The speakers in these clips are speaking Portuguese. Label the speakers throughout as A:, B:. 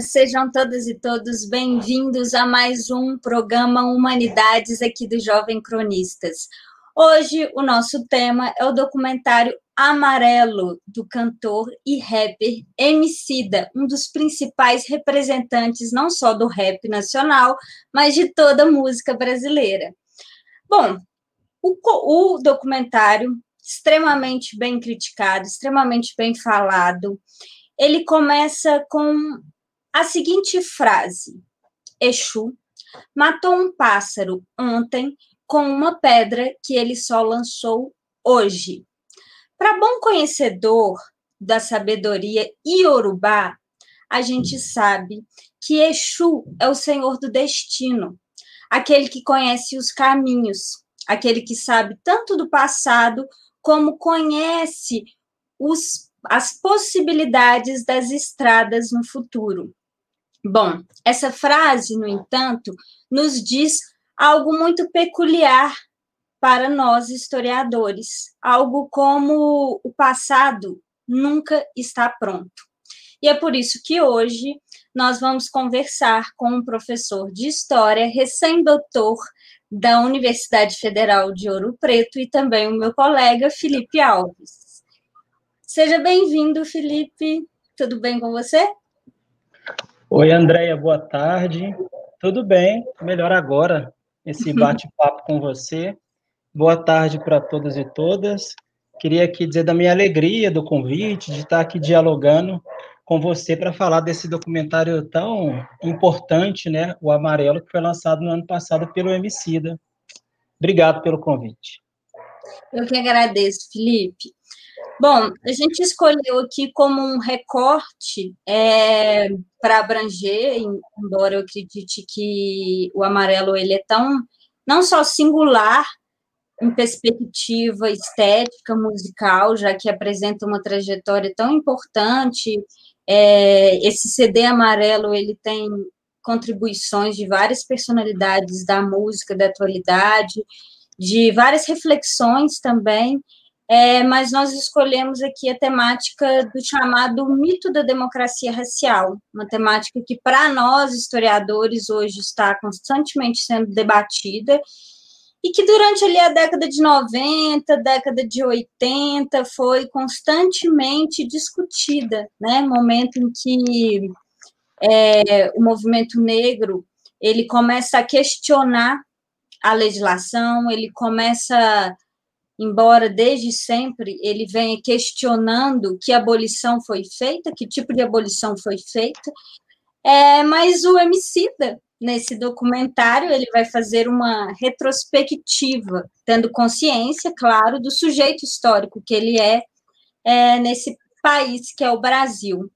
A: sejam todas e todos bem-vindos a mais um programa Humanidades aqui do Jovem Cronistas. Hoje o nosso tema é o documentário Amarelo do cantor e rapper Emicida, um dos principais representantes não só do rap nacional, mas de toda a música brasileira. Bom, o, o documentário extremamente bem criticado, extremamente bem falado, ele começa com a seguinte frase: Exu matou um pássaro ontem com uma pedra que ele só lançou hoje. Para bom conhecedor da sabedoria iorubá, a gente sabe que Exu é o senhor do destino, aquele que conhece os caminhos, aquele que sabe tanto do passado como conhece os as possibilidades das estradas no futuro. Bom, essa frase, no entanto, nos diz algo muito peculiar para nós historiadores, algo como o passado nunca está pronto. E é por isso que hoje nós vamos conversar com um professor de história, recém-doutor da Universidade Federal de Ouro Preto e também o meu colega Felipe Alves. Seja bem-vindo, Felipe. Tudo bem com você?
B: Oi, Andréia, boa tarde. Tudo bem, melhor agora, esse bate-papo com você. Boa tarde para todos e todas. Queria aqui dizer da minha alegria do convite, de estar aqui dialogando com você para falar desse documentário tão importante, né, o Amarelo, que foi lançado no ano passado pelo Emicida. Obrigado pelo convite.
A: Eu que agradeço, Felipe. Bom, a gente escolheu aqui como um recorte é, para abranger, embora eu acredite que o amarelo ele é tão não só singular em perspectiva estética musical, já que apresenta uma trajetória tão importante. É, esse CD amarelo ele tem contribuições de várias personalidades da música da atualidade, de várias reflexões também é, mas nós escolhemos aqui a temática do chamado mito da democracia racial, uma temática que, para nós, historiadores, hoje está constantemente sendo debatida e que durante ali a década de 90, década de 80, foi constantemente discutida, né? Momento em que é, o movimento negro ele começa a questionar a legislação, ele começa embora desde sempre ele venha questionando que abolição foi feita, que tipo de abolição foi feita, é, mas o Emicida, nesse documentário, ele vai fazer uma retrospectiva, tendo consciência, claro, do sujeito histórico que ele é, é nesse país que é o Brasil.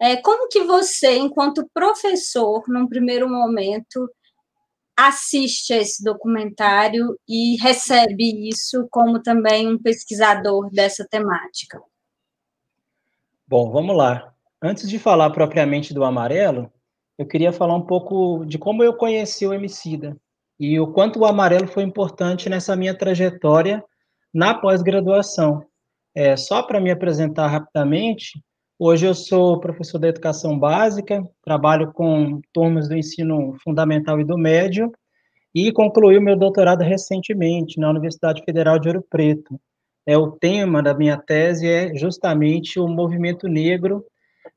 A: É, como que você, enquanto professor, num primeiro momento, assiste a esse documentário e recebe isso como também um pesquisador dessa temática?
B: Bom, vamos lá. Antes de falar propriamente do Amarelo, eu queria falar um pouco de como eu conheci o Emicida e o quanto o Amarelo foi importante nessa minha trajetória na pós-graduação. É, só para me apresentar rapidamente, Hoje eu sou professor da educação básica, trabalho com turmas do ensino fundamental e do médio, e concluí o meu doutorado recentemente na Universidade Federal de Ouro Preto. É o tema da minha tese é justamente o movimento negro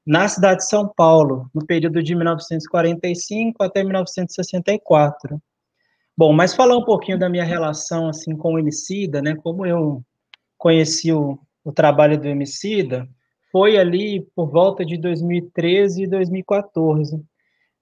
B: na cidade de São Paulo, no período de 1945 até 1964. Bom, mas falar um pouquinho da minha relação assim com o Emicida, né? Como eu conheci o, o trabalho do Emicida, foi ali por volta de 2013 e 2014.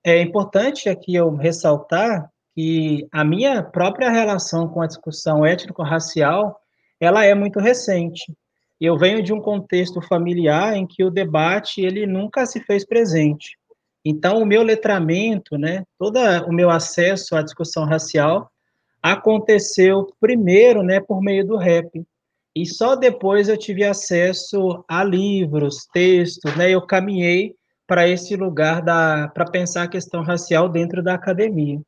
B: É importante aqui eu ressaltar que a minha própria relação com a discussão étnico-racial, ela é muito recente. Eu venho de um contexto familiar em que o debate ele nunca se fez presente. Então, o meu letramento, né, todo o meu acesso à discussão racial aconteceu primeiro, né, por meio do rap. E só depois eu tive acesso a livros, textos, né? Eu caminhei para esse lugar para pensar a questão racial dentro da academia.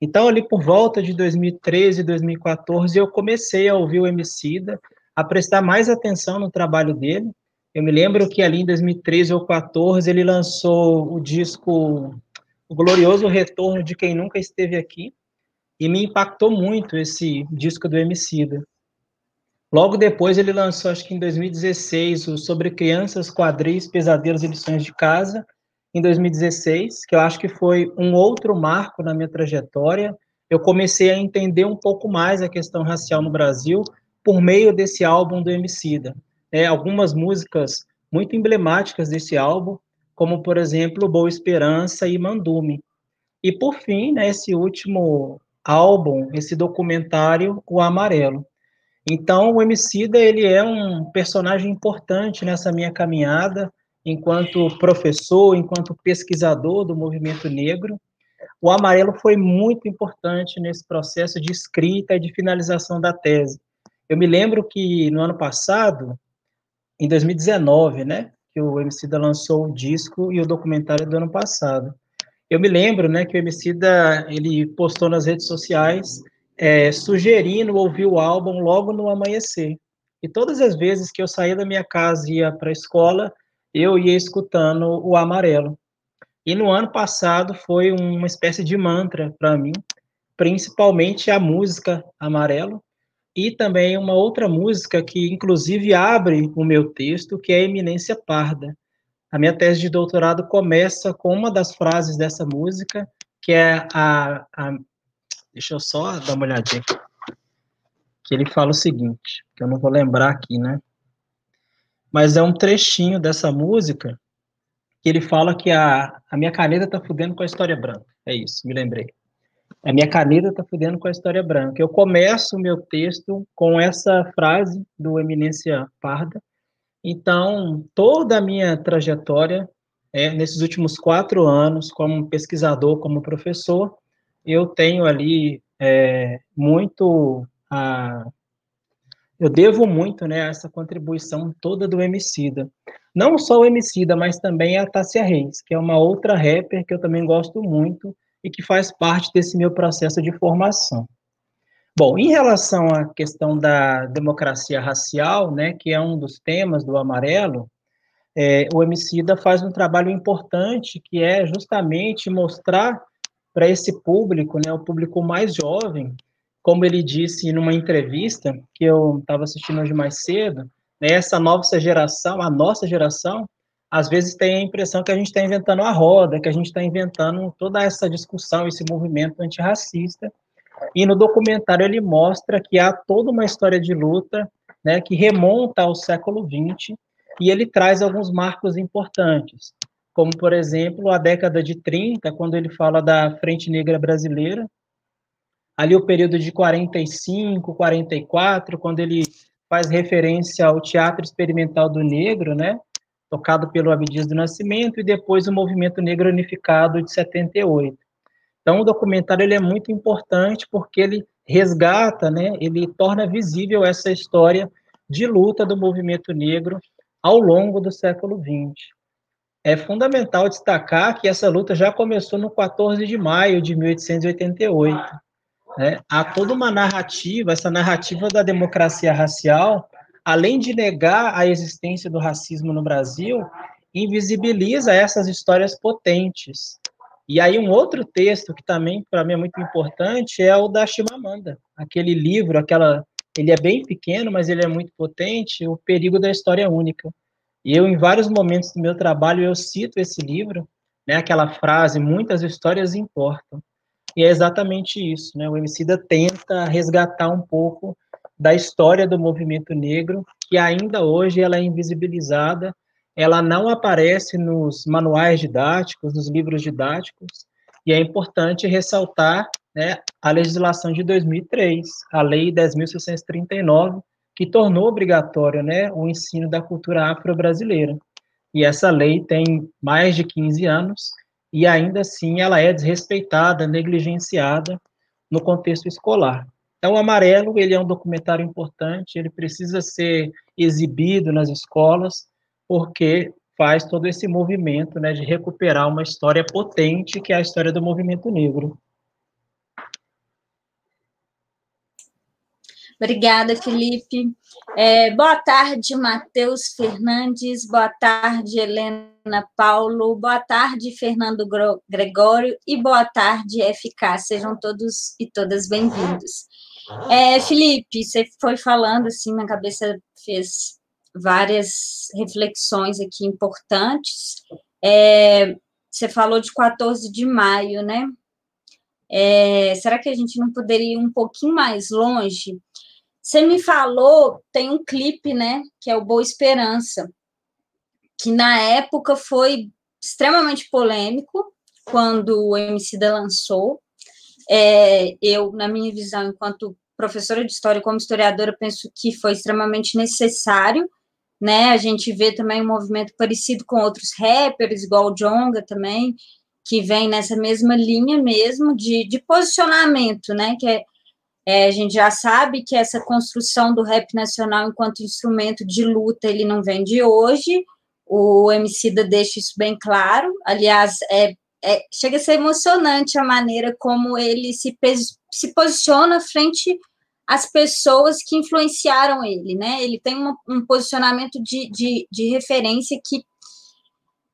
B: Então, ali por volta de 2013, 2014, eu comecei a ouvir o Emicida, a prestar mais atenção no trabalho dele. Eu me lembro que ali em 2013 ou 2014 ele lançou o disco O Glorioso Retorno de Quem Nunca Esteve Aqui, e me impactou muito esse disco do Emicida. Logo depois ele lançou, acho que em 2016, o Sobre Crianças, Quadris, Pesadelos e Lições de Casa, em 2016, que eu acho que foi um outro marco na minha trajetória. Eu comecei a entender um pouco mais a questão racial no Brasil por meio desse álbum do Emicida. É, algumas músicas muito emblemáticas desse álbum, como, por exemplo, Boa Esperança e Mandume. E, por fim, né, esse último álbum, esse documentário, O Amarelo. Então, o Emicida, ele é um personagem importante nessa minha caminhada, enquanto professor, enquanto pesquisador do movimento negro. O amarelo foi muito importante nesse processo de escrita e de finalização da tese. Eu me lembro que no ano passado, em 2019, né, que o Emicida lançou o disco e o documentário do ano passado. Eu me lembro, né, que o Emicida, ele postou nas redes sociais é, sugerindo ouvir o álbum logo no amanhecer. E todas as vezes que eu saía da minha casa e ia para a escola, eu ia escutando o Amarelo. E no ano passado foi uma espécie de mantra para mim, principalmente a música Amarelo, e também uma outra música que, inclusive, abre o meu texto, que é Eminência Parda. A minha tese de doutorado começa com uma das frases dessa música, que é a, a Deixa eu só dar uma olhadinha aqui. Que ele fala o seguinte, que eu não vou lembrar aqui, né? Mas é um trechinho dessa música que ele fala que a, a minha caneta tá fudendo com a história branca. É isso, me lembrei. A minha caneta tá fudendo com a história branca. Eu começo o meu texto com essa frase do Eminência Parda. Então, toda a minha trajetória, é, nesses últimos quatro anos, como pesquisador, como professor, eu tenho ali é, muito a, eu devo muito né, a essa contribuição toda do Emicida. Não só o Emicida, mas também a Tássia Reis, que é uma outra rapper que eu também gosto muito e que faz parte desse meu processo de formação. Bom, em relação à questão da democracia racial, né, que é um dos temas do Amarelo, é, o Emicida faz um trabalho importante que é justamente mostrar para esse público, né, o público mais jovem, como ele disse numa entrevista que eu estava assistindo hoje mais cedo, né, essa nova geração, a nossa geração, às vezes tem a impressão que a gente está inventando a roda, que a gente está inventando toda essa discussão, esse movimento antirracista. E no documentário ele mostra que há toda uma história de luta né, que remonta ao século XX e ele traz alguns marcos importantes como, por exemplo, a década de 30, quando ele fala da Frente Negra Brasileira, ali o período de 45, 44, quando ele faz referência ao Teatro Experimental do Negro, né, tocado pelo Abdias do Nascimento, e depois o Movimento Negro Unificado de 78. Então, o documentário ele é muito importante porque ele resgata, né, ele torna visível essa história de luta do movimento negro ao longo do século XX é fundamental destacar que essa luta já começou no 14 de maio de 1888. Né? Há toda uma narrativa, essa narrativa da democracia racial, além de negar a existência do racismo no Brasil, invisibiliza essas histórias potentes. E aí um outro texto que também para mim é muito importante é o da Chimamanda, aquele livro, aquela, ele é bem pequeno, mas ele é muito potente, O Perigo da História Única. E eu, em vários momentos do meu trabalho, eu cito esse livro, né, aquela frase, muitas histórias importam. E é exatamente isso, né, o Emicida tenta resgatar um pouco da história do movimento negro, que ainda hoje ela é invisibilizada, ela não aparece nos manuais didáticos, nos livros didáticos, e é importante ressaltar né, a legislação de 2003, a Lei 10.639, que tornou obrigatório né, o ensino da cultura afro-brasileira. E essa lei tem mais de 15 anos e ainda assim ela é desrespeitada, negligenciada no contexto escolar. Então, o Amarelo, ele é um documentário importante, ele precisa ser exibido nas escolas, porque faz todo esse movimento né, de recuperar uma história potente, que é a história do movimento negro.
A: Obrigada, Felipe. É, boa tarde, Matheus Fernandes. Boa tarde, Helena Paulo. Boa tarde, Fernando Gregório. E boa tarde, FK. Sejam todos e todas bem-vindos. É, Felipe, você foi falando assim, minha cabeça fez várias reflexões aqui importantes. É, você falou de 14 de maio, né? É, será que a gente não poderia ir um pouquinho mais longe? Você me falou, tem um clipe, né, que é o Boa Esperança, que na época foi extremamente polêmico quando o Emicida lançou. É, eu, na minha visão, enquanto professora de história, como historiadora, penso que foi extremamente necessário, né? A gente vê também um movimento parecido com outros rappers, igual o Jonga também, que vem nessa mesma linha mesmo de, de posicionamento, né? Que é é, a gente já sabe que essa construção do rap nacional enquanto instrumento de luta, ele não vem de hoje, o Emicida deixa isso bem claro, aliás, é, é, chega a ser emocionante a maneira como ele se, se posiciona frente às pessoas que influenciaram ele, né? Ele tem um posicionamento de, de, de referência que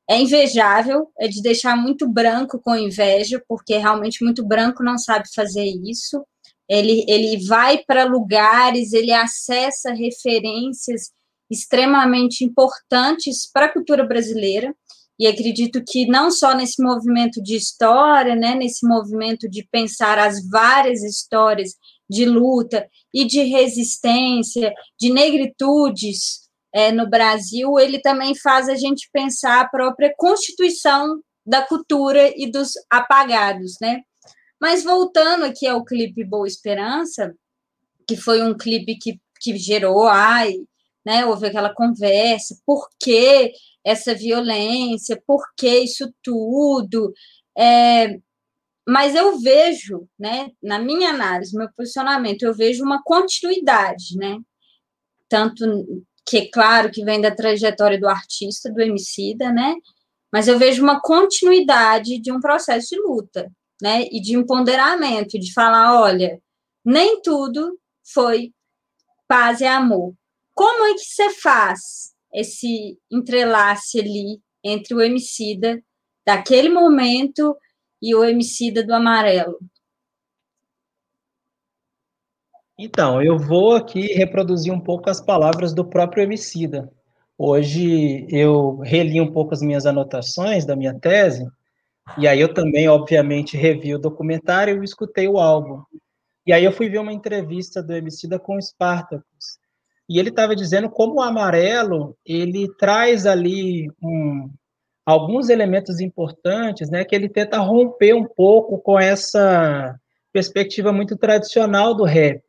A: é invejável, é de deixar muito branco com inveja, porque realmente muito branco não sabe fazer isso ele, ele vai para lugares, ele acessa referências extremamente importantes para a cultura brasileira, e acredito que não só nesse movimento de história, né, nesse movimento de pensar as várias histórias de luta e de resistência, de negritudes é, no Brasil, ele também faz a gente pensar a própria constituição da cultura e dos apagados, né? Mas voltando aqui ao clipe Boa Esperança, que foi um clipe que, que gerou, ai, né, houve aquela conversa, por que essa violência, por que isso tudo? É, mas eu vejo, né, na minha análise, meu posicionamento, eu vejo uma continuidade, né? Tanto que, claro, que vem da trajetória do artista, do Emicida, né? Mas eu vejo uma continuidade de um processo de luta, né? E de empoderamento, de falar, olha, nem tudo foi paz e amor. Como é que você faz esse entrelace ali entre o emicida daquele momento e o emicida do amarelo?
B: Então, eu vou aqui reproduzir um pouco as palavras do próprio emicida. Hoje eu reli um pouco as minhas anotações da minha tese, e aí eu também, obviamente, revi o documentário e escutei o álbum. E aí eu fui ver uma entrevista do Emicida com o Spartacus. E ele estava dizendo como o amarelo, ele traz ali um, alguns elementos importantes, né, que ele tenta romper um pouco com essa perspectiva muito tradicional do rap,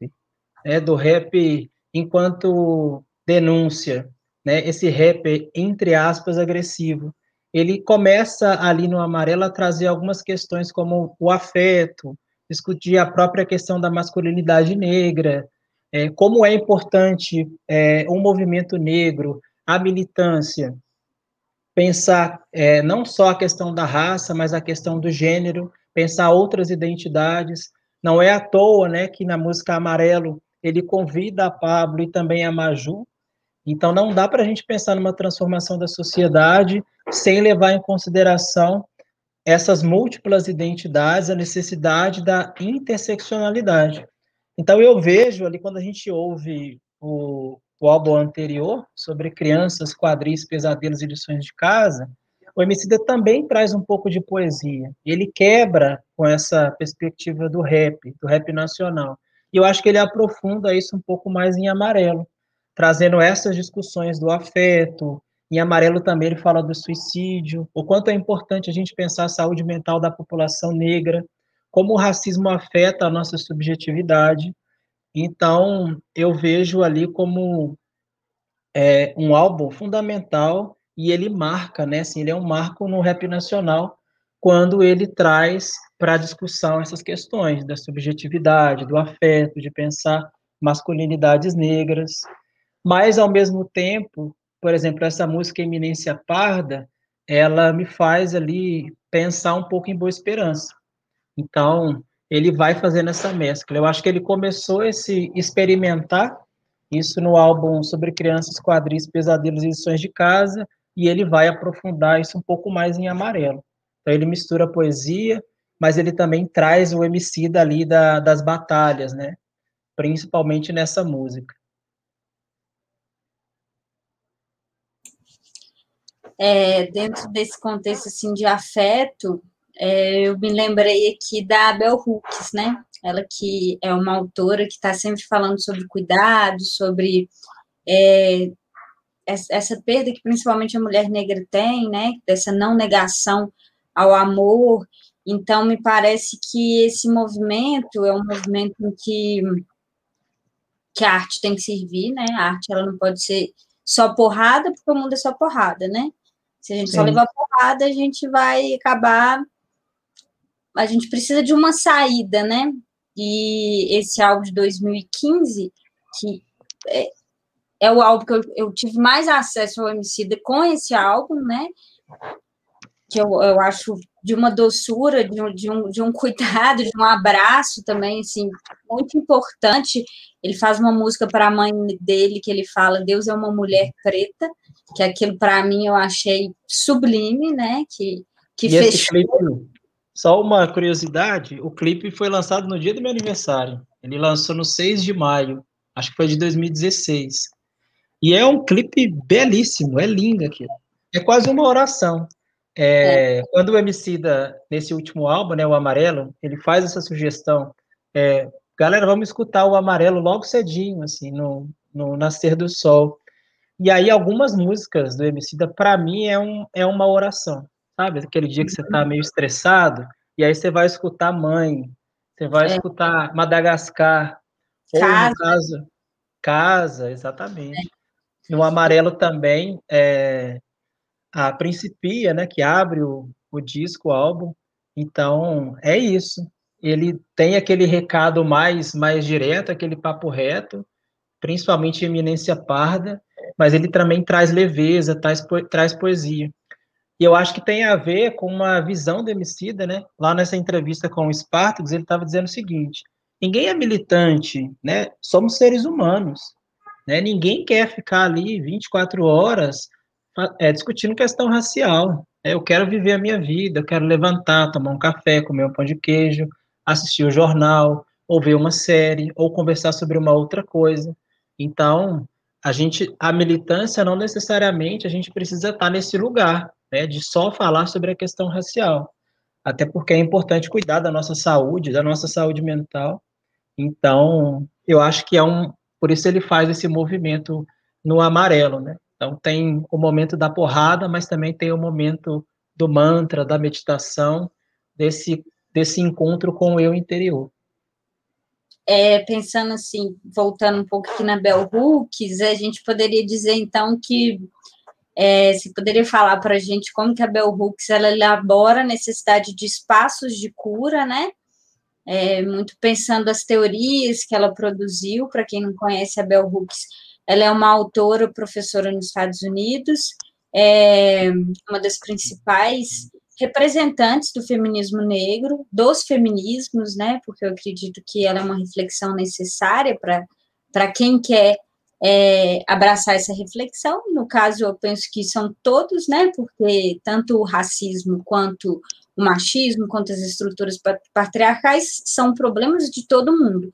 B: né, do rap enquanto denúncia, né, esse rap entre aspas agressivo ele começa ali no amarelo a trazer algumas questões como o afeto, discutir a própria questão da masculinidade negra, é, como é importante é, um movimento negro, a militância, pensar é, não só a questão da raça, mas a questão do gênero, pensar outras identidades. Não é à toa, né, que na música Amarelo ele convida a Pablo e também a Maju então, não dá para a gente pensar numa transformação da sociedade sem levar em consideração essas múltiplas identidades, a necessidade da interseccionalidade. Então, eu vejo ali, quando a gente ouve o, o álbum anterior, sobre crianças, quadris, pesadelos e lições de casa, o Emicida também traz um pouco de poesia. Ele quebra com essa perspectiva do rap, do rap nacional. E eu acho que ele aprofunda isso um pouco mais em amarelo trazendo essas discussões do afeto. Em amarelo também ele fala do suicídio, o quanto é importante a gente pensar a saúde mental da população negra, como o racismo afeta a nossa subjetividade. Então, eu vejo ali como é, um álbum fundamental e ele marca, né? Assim, ele é um marco no rap nacional quando ele traz para discussão essas questões da subjetividade, do afeto, de pensar masculinidades negras. Mas, ao mesmo tempo, por exemplo, essa música Eminência Parda, ela me faz ali pensar um pouco em Boa Esperança. Então, ele vai fazendo essa mescla. Eu acho que ele começou esse experimentar isso no álbum sobre crianças, quadris, pesadelos e lições de casa, e ele vai aprofundar isso um pouco mais em amarelo. Então ele mistura poesia, mas ele também traz o MC dali da, das batalhas, né? Principalmente nessa música.
A: É, dentro desse contexto assim de afeto, é, eu me lembrei aqui da Bell Hooks, né? Ela que é uma autora que está sempre falando sobre cuidado, sobre é, essa perda que principalmente a mulher negra tem, né? Dessa não negação ao amor. Então, me parece que esse movimento é um movimento em que, que a arte tem que servir, né? A arte ela não pode ser só porrada, porque o mundo é só porrada, né? Se a gente Sim. só levar porrada, a gente vai acabar. A gente precisa de uma saída, né? E esse álbum de 2015, que é, é o álbum que eu, eu, tive mais acesso ao MC com esse álbum, né? Que eu, eu acho de uma doçura, de um, de, um, de um cuidado, de um abraço também, assim, muito importante. Ele faz uma música para a mãe dele que ele fala: Deus é uma mulher preta, que aquilo para mim eu achei sublime, né? Que, que
B: e fechou. Clipe, só uma curiosidade: o clipe foi lançado no dia do meu aniversário. Ele lançou no 6 de maio, acho que foi de 2016. E é um clipe belíssimo, é lindo aquilo. É quase uma oração. É, é. Quando o Emicida, nesse último álbum, né, o Amarelo, ele faz essa sugestão, é, galera, vamos escutar o Amarelo logo cedinho, assim, no, no nascer do sol. E aí, algumas músicas do Emicida, para mim, é, um, é uma oração, sabe? Aquele dia que você tá meio estressado, e aí você vai escutar Mãe, você vai é. escutar Madagascar, casa. ou no caso, Casa, exatamente. É. No Amarelo também, é, a Principia, né, que abre o, o disco, o álbum. Então, é isso. Ele tem aquele recado mais, mais direto, aquele papo reto, principalmente Eminência Parda, mas ele também traz leveza, traz, traz poesia. E eu acho que tem a ver com uma visão do Emicida, né? Lá nessa entrevista com o Spartacus, ele estava dizendo o seguinte, ninguém é militante, né? Somos seres humanos, né? Ninguém quer ficar ali 24 horas é, discutindo questão racial. Eu quero viver a minha vida, eu quero levantar, tomar um café, comer um pão de queijo, assistir o jornal, ou ver uma série, ou conversar sobre uma outra coisa. Então, a gente, a militância não necessariamente a gente precisa estar nesse lugar, né, de só falar sobre a questão racial. Até porque é importante cuidar da nossa saúde, da nossa saúde mental. Então, eu acho que é um, por isso ele faz esse movimento no amarelo, né? Então, tem o momento da porrada, mas também tem o momento do mantra, da meditação, desse, desse encontro com o eu interior.
A: É, pensando assim, voltando um pouco aqui na Bell Hooks, a gente poderia dizer, então, que é, você poderia falar para a gente como que a Bell Hooks ela elabora a necessidade de espaços de cura, né? É, muito pensando as teorias que ela produziu, para quem não conhece a Bell Hooks, ela é uma autora, professora nos Estados Unidos, é uma das principais representantes do feminismo negro, dos feminismos, né? Porque eu acredito que ela é uma reflexão necessária para quem quer é, abraçar essa reflexão. No caso, eu penso que são todos, né? Porque tanto o racismo quanto o machismo, quanto as estruturas patriarcais são problemas de todo mundo.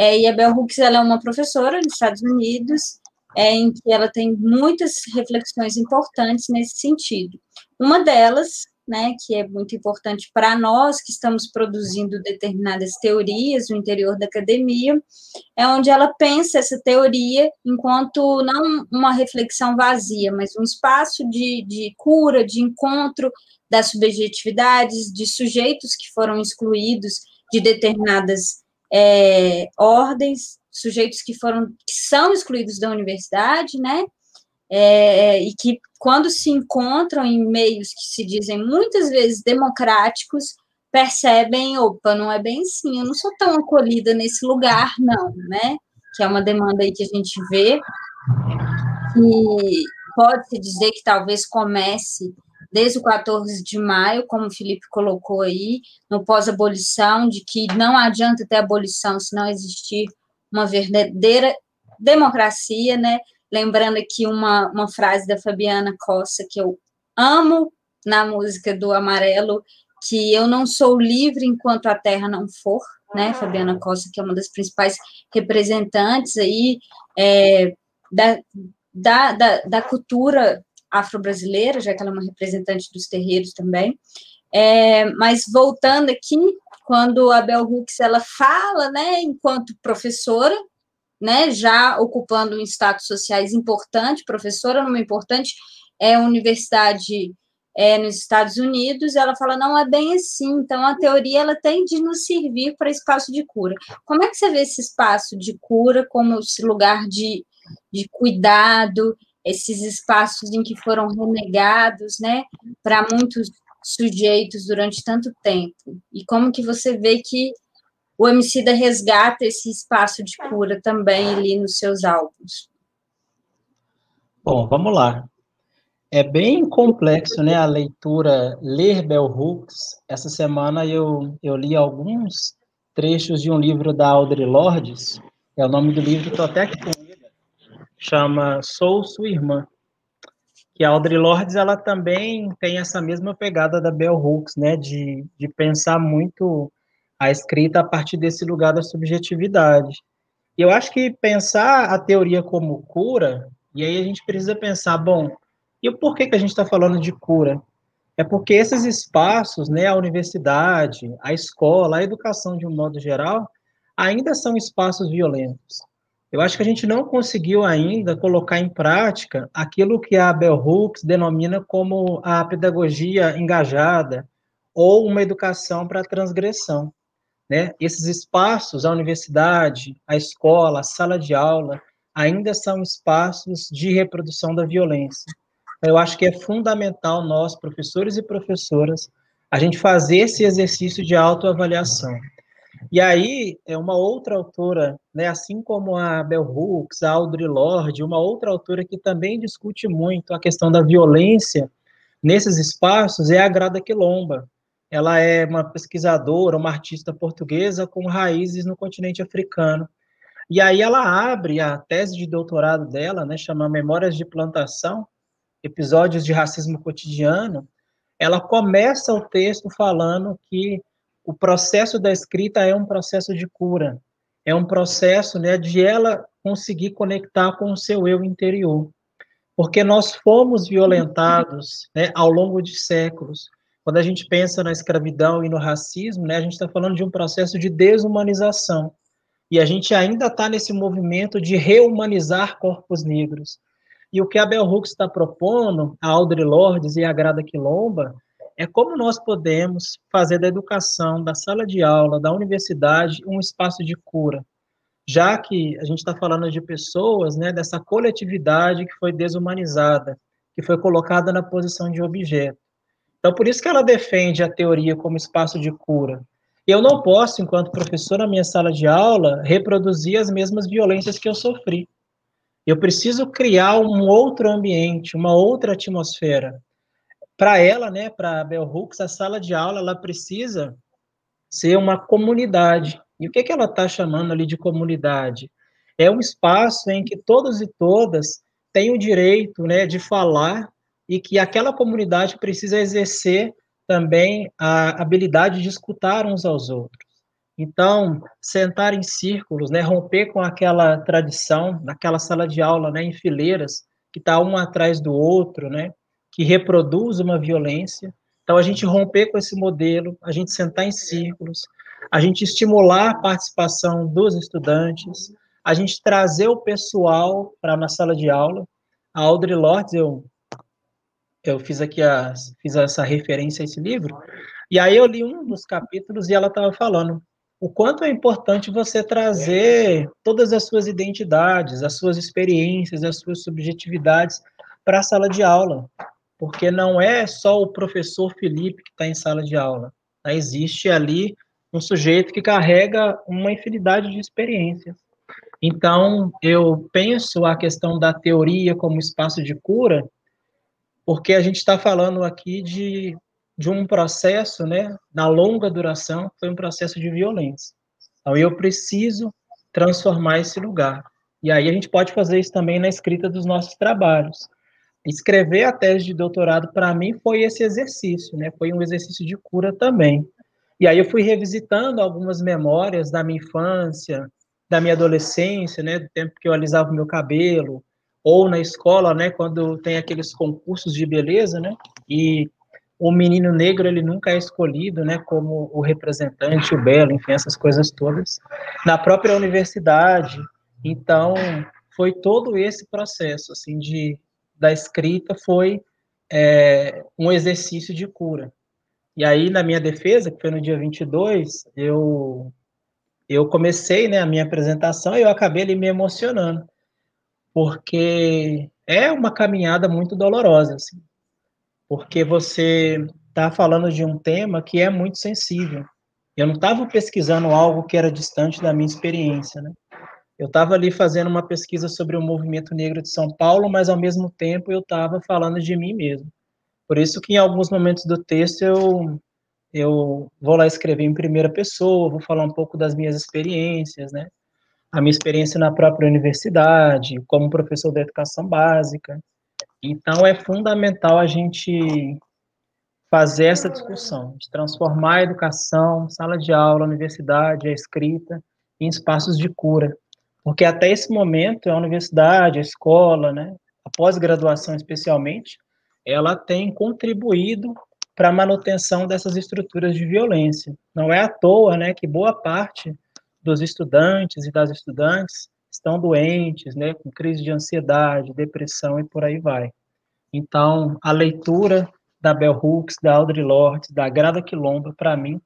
A: É, e a Bell Hooks ela é uma professora nos Estados Unidos, é, em que ela tem muitas reflexões importantes nesse sentido. Uma delas, né, que é muito importante para nós que estamos produzindo determinadas teorias no interior da academia, é onde ela pensa essa teoria enquanto não uma reflexão vazia, mas um espaço de, de cura, de encontro das subjetividades, de sujeitos que foram excluídos de determinadas é, ordens, sujeitos que foram, que são excluídos da universidade, né? É, e que, quando se encontram em meios que se dizem muitas vezes democráticos, percebem, opa, não é bem assim, eu não sou tão acolhida nesse lugar, não, né? Que é uma demanda aí que a gente vê, que pode-se dizer que talvez comece desde o 14 de maio, como o Felipe colocou aí, no pós-abolição, de que não adianta ter abolição se não existir uma verdadeira democracia, né? Lembrando aqui uma, uma frase da Fabiana Costa, que eu amo na música do Amarelo, que eu não sou livre enquanto a terra não for, né? Fabiana Costa, que é uma das principais representantes aí é, da, da, da, da cultura afro-brasileira, já que ela é uma representante dos terreiros também. É, mas voltando aqui, quando a Bell Hooks ela fala, né, enquanto professora, né, já ocupando um status sociais importante, professora numa importante é, universidade é, nos Estados Unidos, ela fala, não é bem assim, então a teoria ela tem de nos servir para espaço de cura. Como é que você vê esse espaço de cura como esse lugar de, de cuidado, esses espaços em que foram renegados, né, para muitos sujeitos durante tanto tempo? E como que você vê que o Emicida resgata esse espaço de cura também ali nos seus álbuns?
B: Bom, vamos lá. É bem complexo, né, a leitura, ler Bell Hooks. Essa semana eu, eu li alguns trechos de um livro da Audre Lordes, é o nome do livro, estou até aqui com chama Sou Sua Irmã. Que a Audre Lordes, ela também tem essa mesma pegada da Bell Hooks, né, de, de pensar muito a escrita a partir desse lugar da subjetividade. E eu acho que pensar a teoria como cura, e aí a gente precisa pensar, bom, e por que, que a gente está falando de cura? É porque esses espaços, né, a universidade, a escola, a educação de um modo geral, ainda são espaços violentos. Eu acho que a gente não conseguiu ainda colocar em prática aquilo que a Bell Hooks denomina como a pedagogia engajada ou uma educação para a transgressão. Né? Esses espaços, a universidade, a escola, a sala de aula, ainda são espaços de reprodução da violência. Eu acho que é fundamental nós, professores e professoras, a gente fazer esse exercício de autoavaliação. E aí, é uma outra autora, né, assim como a Bell Hooks, a Audre Lorde, uma outra autora que também discute muito a questão da violência nesses espaços é a Grada Quilomba. Ela é uma pesquisadora, uma artista portuguesa com raízes no continente africano. E aí ela abre a tese de doutorado dela, né, chama Memórias de Plantação, episódios de racismo cotidiano, ela começa o texto falando que o processo da escrita é um processo de cura, é um processo né, de ela conseguir conectar com o seu eu interior. Porque nós fomos violentados né, ao longo de séculos. Quando a gente pensa na escravidão e no racismo, né, a gente está falando de um processo de desumanização. E a gente ainda está nesse movimento de reumanizar corpos negros. E o que a Bell Hooks está propondo, a Audre Lordes e a Grada Quilomba, é como nós podemos fazer da educação, da sala de aula, da universidade, um espaço de cura, já que a gente está falando de pessoas, né, dessa coletividade que foi desumanizada, que foi colocada na posição de objeto. Então, por isso que ela defende a teoria como espaço de cura. Eu não posso, enquanto professor na minha sala de aula, reproduzir as mesmas violências que eu sofri. Eu preciso criar um outro ambiente, uma outra atmosfera. Para ela, né, para a Bell Hooks, a sala de aula ela precisa ser uma comunidade. E o que, que ela está chamando ali de comunidade? É um espaço em que todos e todas têm o direito né, de falar e que aquela comunidade precisa exercer também a habilidade de escutar uns aos outros. Então, sentar em círculos, né, romper com aquela tradição, naquela sala de aula, né, em fileiras, que está um atrás do outro, né, que reproduz uma violência. Então, a gente romper com esse modelo, a gente sentar em círculos, a gente estimular a participação dos estudantes, a gente trazer o pessoal para na sala de aula. A Audre Lorde, eu, eu fiz aqui a, fiz essa referência a esse livro, e aí eu li um dos capítulos e ela estava falando o quanto é importante você trazer todas as suas identidades, as suas experiências, as suas subjetividades para a sala de aula, porque não é só o professor Felipe que está em sala de aula, tá? existe ali um sujeito que carrega uma infinidade de experiências. Então, eu penso a questão da teoria como espaço de cura porque a gente está falando aqui de, de um processo, né, na longa duração, foi um processo de violência. Então, eu preciso transformar esse lugar. E aí a gente pode fazer isso também na escrita dos nossos trabalhos. Escrever a tese de doutorado, para mim, foi esse exercício, né? Foi um exercício de cura também. E aí eu fui revisitando algumas memórias da minha infância, da minha adolescência, né, do tempo que eu alisava o meu cabelo, ou na escola, né, quando tem aqueles concursos de beleza, né, e o menino negro ele nunca é escolhido, né, como o representante, o belo, enfim, essas coisas todas. Na própria universidade, então foi todo esse processo, assim, de da escrita foi é, um exercício de cura. E aí, na minha defesa, que foi no dia 22, eu, eu comecei né, a minha apresentação e eu acabei ali me emocionando, porque é uma caminhada muito dolorosa, assim, porque você está falando de um tema que é muito sensível. Eu não estava pesquisando algo que era distante da minha experiência, né? Eu estava ali fazendo uma pesquisa sobre o movimento negro de São Paulo, mas ao mesmo tempo eu estava falando de mim mesmo. Por isso que em alguns momentos do texto eu, eu vou lá escrever em primeira pessoa, vou falar um pouco das minhas experiências, né? A minha experiência na própria universidade, como professor da educação básica. Então é fundamental a gente fazer essa discussão, de transformar a educação, sala de aula, universidade, a escrita, em espaços de cura. Porque até esse momento a universidade, a escola, né, a pós-graduação especialmente, ela tem contribuído para a manutenção dessas estruturas de violência. Não é à toa né, que boa parte dos estudantes e das estudantes estão doentes, né, com crise de ansiedade, depressão e por aí vai. Então, a leitura da Bell Hooks, da Audre Lorde, da Grada Quilomba, para mim,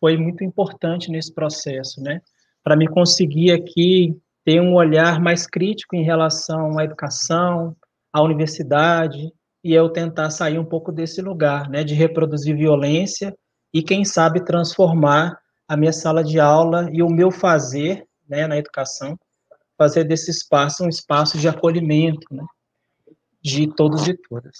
B: foi muito importante nesse processo, né? Para me conseguir aqui ter um olhar mais crítico em relação à educação, à universidade, e eu tentar sair um pouco desse lugar, né, de reproduzir violência e quem sabe transformar a minha sala de aula e o meu fazer, né, na educação, fazer desse espaço um espaço de acolhimento, né, de todos e todas.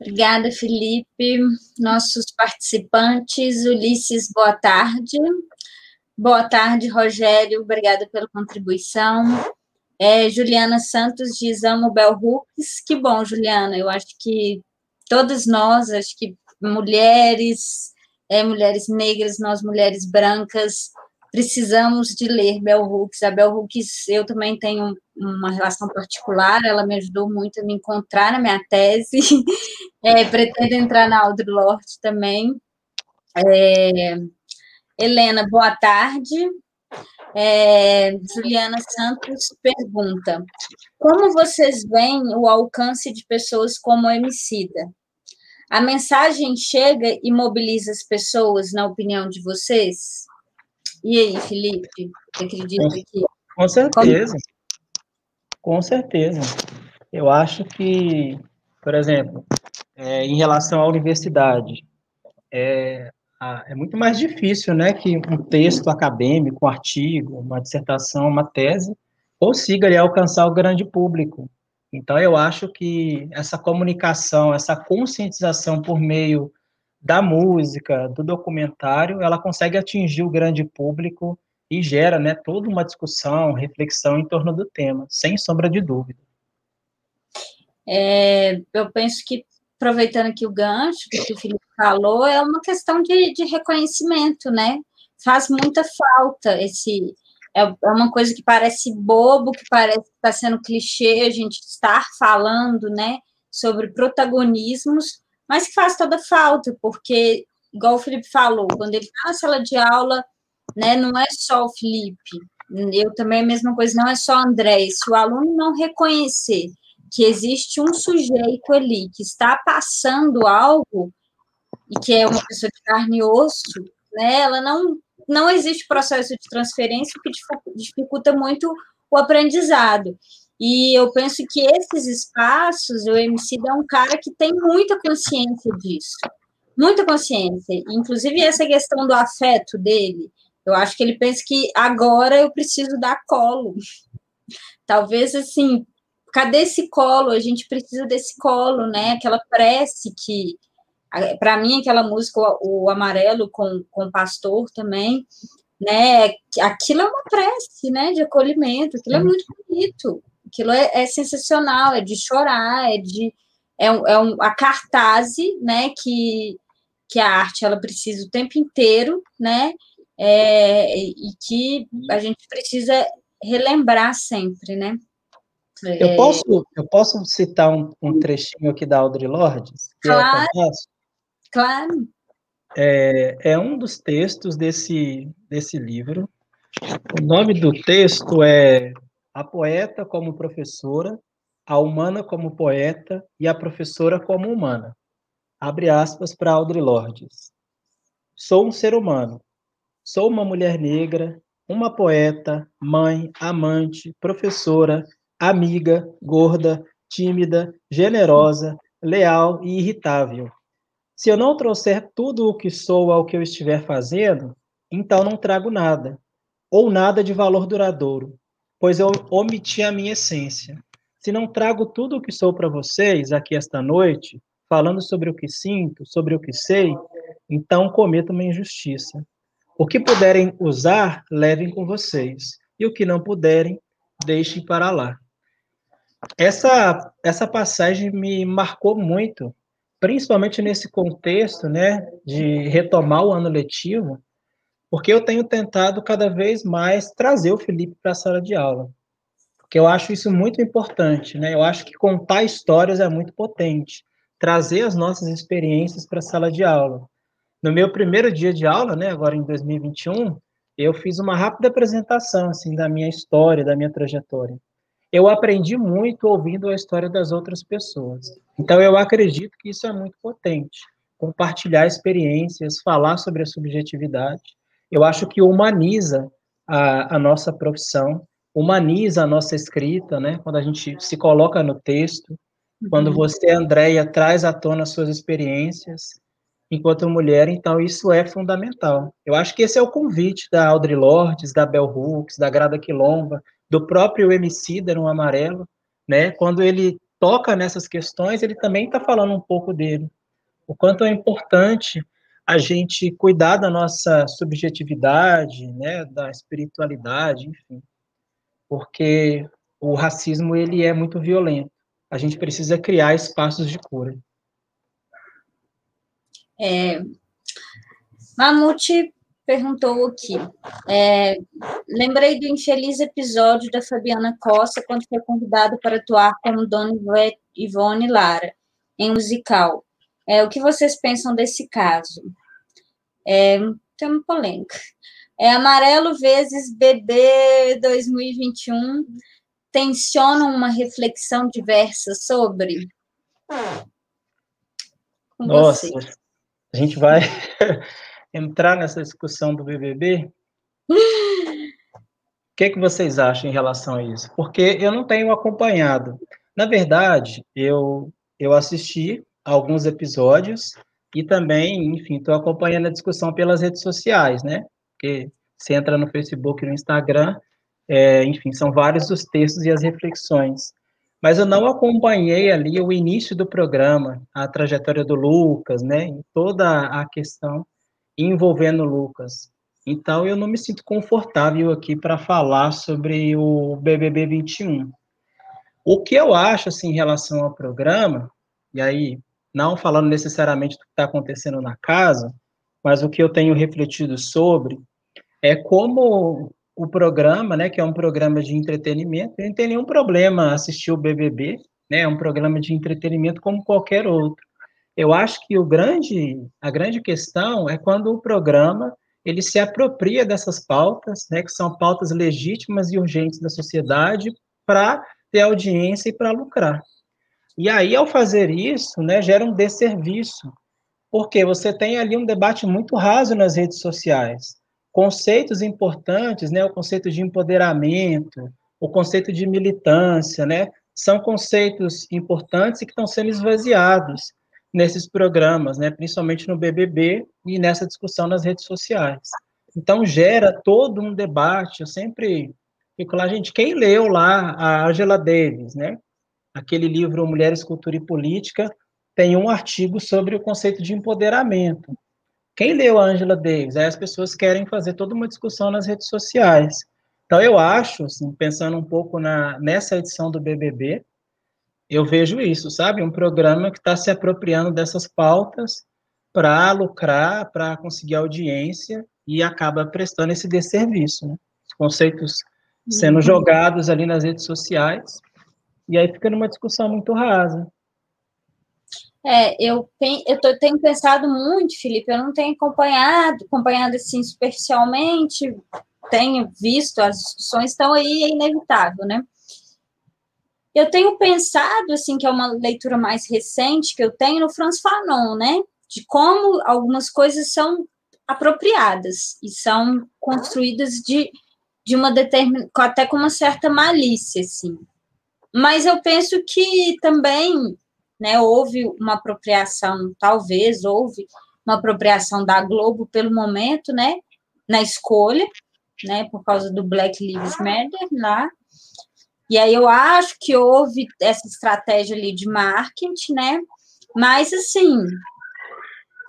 A: Obrigada, Felipe. Nossos participantes, Ulisses, boa tarde. Boa tarde, Rogério. Obrigada pela contribuição. É, Juliana Santos diz amo Bel Hooks. Que bom, Juliana. Eu acho que todas nós, acho que mulheres, é, mulheres negras, nós mulheres brancas, precisamos de ler Bell Hooks. A Bell Hooks, eu também tenho uma relação particular, ela me ajudou muito a me encontrar na minha tese. É, pretendo entrar na Audre Lorde também. É, Helena, boa tarde. É, Juliana Santos pergunta: Como vocês veem o alcance de pessoas como Emicida? A mensagem chega e mobiliza as pessoas, na opinião de vocês? E aí, Felipe, acredita que.
B: Com certeza. Como... Com certeza. Eu acho que, por exemplo, é, em relação à universidade, é, ah, é muito mais difícil, né, que um texto acadêmico, um artigo, uma dissertação, uma tese, consiga ali, alcançar o grande público. Então, eu acho que essa comunicação, essa conscientização por meio da música, do documentário, ela consegue atingir o grande público e gera, né, toda uma discussão, reflexão em torno do tema, sem sombra de dúvida.
A: É, eu penso que aproveitando aqui o gancho que o Felipe falou, é uma questão de, de reconhecimento, né? Faz muita falta esse. É, é uma coisa que parece bobo, que parece que está sendo clichê a gente estar falando, né, sobre protagonismos, mas que faz toda falta, porque, igual o Felipe falou, quando ele está na sala de aula, né, não é só o Felipe, eu também a mesma coisa, não é só o André, se o aluno não reconhecer que existe um sujeito ali que está passando algo e que é uma pessoa de carne e osso, né? Ela não não existe processo de transferência, que dificulta muito o aprendizado. E eu penso que esses espaços, o MC é um cara que tem muita consciência disso, muita consciência. Inclusive essa questão do afeto dele, eu acho que ele pensa que agora eu preciso dar colo. Talvez assim, cadê esse colo? A gente precisa desse colo, né? Aquela prece que, para mim, aquela música, o, o Amarelo com, com o Pastor também, né? Aquilo é uma prece, né? De acolhimento, aquilo é muito bonito, aquilo é, é sensacional, é de chorar, é de é, um, é um, a cartaz, né? Que, que a arte ela precisa o tempo inteiro, né? É, e que a gente precisa relembrar sempre, né?
B: Eu é. posso, eu posso citar um, um trechinho aqui da Audre Lordes?
A: É claro, é claro.
B: É, é um dos textos desse, desse livro. O nome do texto é A Poeta como Professora, a Humana como Poeta e a Professora como Humana. Abre aspas para Audre Lordes. Sou um ser humano. Sou uma mulher negra, uma poeta, mãe, amante, professora, amiga, gorda, tímida, generosa, leal e irritável. Se eu não trouxer tudo o que sou ao que eu estiver fazendo, então não trago nada, ou nada de valor duradouro, pois eu omiti a minha essência. Se não trago tudo o que sou para vocês aqui esta noite, falando sobre o que sinto, sobre o que sei, então cometo uma injustiça. O que puderem usar, levem com vocês, e o que não puderem, deixem para lá. Essa, essa passagem me marcou muito, principalmente nesse contexto, né, de retomar o ano letivo, porque eu tenho tentado cada vez mais trazer o Felipe para a sala de aula, porque eu acho isso muito importante, né? Eu acho que contar histórias é muito potente, trazer as nossas experiências para a sala de aula. No meu primeiro dia de aula, né, agora em 2021, eu fiz uma rápida apresentação assim da minha história, da minha trajetória eu aprendi muito ouvindo a história das outras pessoas. Então, eu acredito que isso é muito potente. Compartilhar experiências, falar sobre a subjetividade. Eu acho que humaniza a, a nossa profissão, humaniza a nossa escrita, né? Quando a gente se coloca no texto, quando uhum. você, Andréia, traz à tona suas experiências enquanto mulher, então isso é fundamental. Eu acho que esse é o convite da Audre Lordes, da Bell Hooks, da Grada Quilomba, do próprio Emicida no Amarelo, né? Quando ele toca nessas questões, ele também está falando um pouco dele. O quanto é importante a gente cuidar da nossa subjetividade, né, da espiritualidade, enfim, porque o racismo ele é muito violento. A gente precisa criar espaços de cura.
A: É, Mamute perguntou aqui. É, lembrei do infeliz episódio da Fabiana Costa quando foi convidada para atuar como Dona Ivone Lara em musical. É, o que vocês pensam desse caso? É, tem uma polêmica. É Amarelo vezes BB 2021 tensionam uma reflexão diversa sobre?
B: Com Nossa, você. a gente vai entrar nessa discussão do BBB, o que, é que vocês acham em relação a isso? Porque eu não tenho acompanhado. Na verdade, eu, eu assisti alguns episódios e também, enfim, estou acompanhando a discussão pelas redes sociais, né? Porque você entra no Facebook e no Instagram, é, enfim, são vários os textos e as reflexões. Mas eu não acompanhei ali o início do programa, a trajetória do Lucas, né? Toda a questão envolvendo Lucas. Então, eu não me sinto confortável aqui para falar sobre o BBB 21. O que eu acho, assim, em relação ao programa, e aí, não falando necessariamente do que está acontecendo na casa, mas o que eu tenho refletido sobre é como o programa, né, que é um programa de entretenimento, não tem nenhum problema assistir o BBB, né, é um programa de entretenimento como qualquer outro. Eu acho que o grande, a grande questão é quando o programa ele se apropria dessas pautas, né, que são pautas legítimas e urgentes da sociedade, para ter audiência e para lucrar. E aí, ao fazer isso, né, gera um desserviço, porque você tem ali um debate muito raso nas redes sociais. Conceitos importantes, né, o conceito de empoderamento, o conceito de militância, né, são conceitos importantes e que estão sendo esvaziados nesses programas, né, principalmente no BBB e nessa discussão nas redes sociais. Então, gera todo um debate. Eu sempre fico lá, gente, quem leu lá a Angela Davis, né? aquele livro Mulheres, Cultura e Política, tem um artigo sobre o conceito de empoderamento. Quem leu a Angela Davis? Aí as pessoas querem fazer toda uma discussão nas redes sociais. Então, eu acho, assim, pensando um pouco na, nessa edição do BBB, eu vejo isso, sabe? Um programa que está se apropriando dessas pautas para lucrar, para conseguir audiência e acaba prestando esse desserviço, né? Os conceitos sendo uhum. jogados ali nas redes sociais e aí fica numa discussão muito rasa.
A: É, eu, eu tô, tenho pensado muito, Felipe, eu não tenho acompanhado, acompanhado assim superficialmente, tenho visto as discussões, estão aí, é inevitável, né? Eu tenho pensado, assim, que é uma leitura mais recente que eu tenho no Franz Fanon, né? De como algumas coisas são apropriadas e são construídas de, de uma determinada, até com uma certa malícia, assim. Mas eu penso que também né? Houve uma apropriação, talvez houve uma apropriação da Globo pelo momento, né? Na escolha, né? Por causa do Black Lives Matter lá. E aí eu acho que houve essa estratégia ali de marketing, né? Mas assim,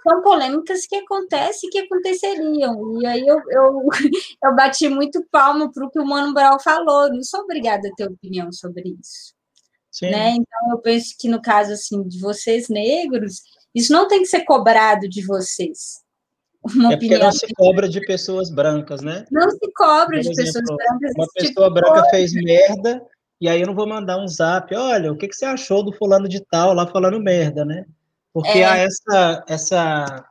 A: são polêmicas que acontecem e que aconteceriam. E aí eu, eu, eu bati muito palmo para o que o Mano Brown falou. Não sou obrigada a ter opinião sobre isso. Né? Então, eu penso que no caso assim de vocês negros, isso não tem que ser cobrado de vocês.
B: Uma é opinião não se cobra de pessoas brancas, né?
A: Não se cobra Por de exemplo, pessoas brancas.
B: Uma pessoa tipo branca coisa. fez merda, e aí eu não vou mandar um zap, olha, o que, que você achou do fulano de tal lá falando merda, né? Porque é. há essa, essa,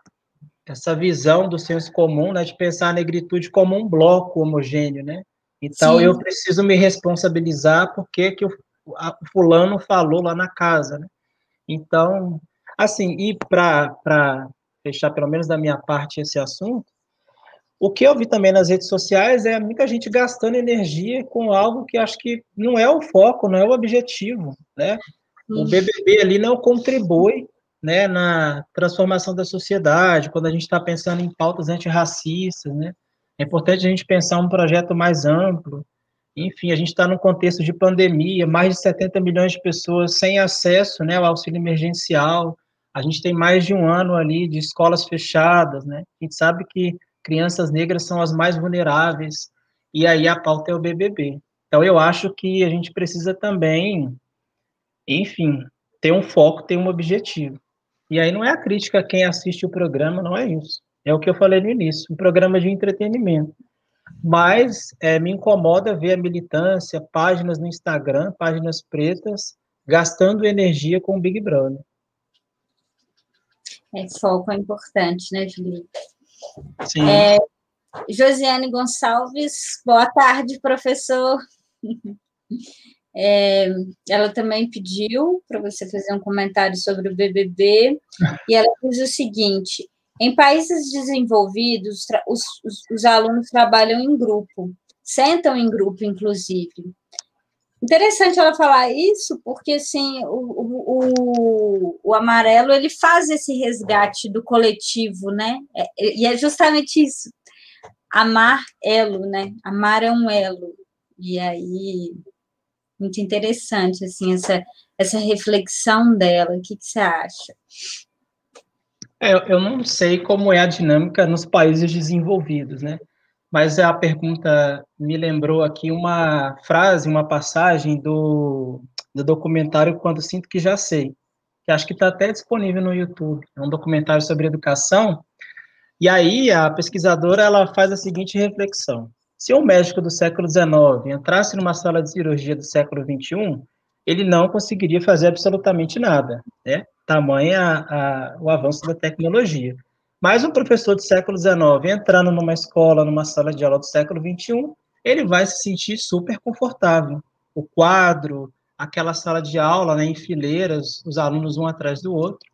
B: essa visão do senso comum, né, de pensar a negritude como um bloco homogêneo, né? Então Sim. eu preciso me responsabilizar porque que eu o fulano falou lá na casa, né? Então, assim, e para fechar pelo menos da minha parte esse assunto, o que eu vi também nas redes sociais é muita gente gastando energia com algo que acho que não é o foco, não é o objetivo, né? O BBB ali não contribui, né, na transformação da sociedade, quando a gente está pensando em pautas antirracistas, né? É importante a gente pensar um projeto mais amplo, enfim, a gente está num contexto de pandemia, mais de 70 milhões de pessoas sem acesso né, ao auxílio emergencial. A gente tem mais de um ano ali de escolas fechadas, né? A gente sabe que crianças negras são as mais vulneráveis, e aí a pauta é o BBB. Então, eu acho que a gente precisa também, enfim, ter um foco, ter um objetivo. E aí não é a crítica a quem assiste o programa, não é isso. É o que eu falei no início, um programa de entretenimento mas é, me incomoda ver a militância, páginas no Instagram, páginas pretas, gastando energia com o Big Brother.
A: É, foco é importante, né, Felipe? Sim. É, Josiane Gonçalves, boa tarde, professor. É, ela também pediu para você fazer um comentário sobre o BBB, e ela diz o seguinte: em países desenvolvidos, os, os, os, alunos trabalham em grupo, sentam em grupo, inclusive. Interessante ela falar isso, porque assim, o, o, amarelo ele faz esse resgate do coletivo, né? É, e é justamente isso. Amar elo, né? Amar é um elo. E aí, muito interessante, assim, essa, essa reflexão dela. O que, que você acha?
B: É, eu não sei como é a dinâmica nos países desenvolvidos, né? Mas a pergunta me lembrou aqui uma frase, uma passagem do, do documentário Quando Sinto Que Já Sei, que acho que está até disponível no YouTube. É um documentário sobre educação. E aí a pesquisadora ela faz a seguinte reflexão: se um médico do século XIX entrasse numa sala de cirurgia do século XXI, ele não conseguiria fazer absolutamente nada, né? tamanha a, o avanço da tecnologia. Mas um professor do século XIX entrando numa escola, numa sala de aula do século XXI, ele vai se sentir super confortável. O quadro, aquela sala de aula né, em fileiras, os alunos um atrás do outro.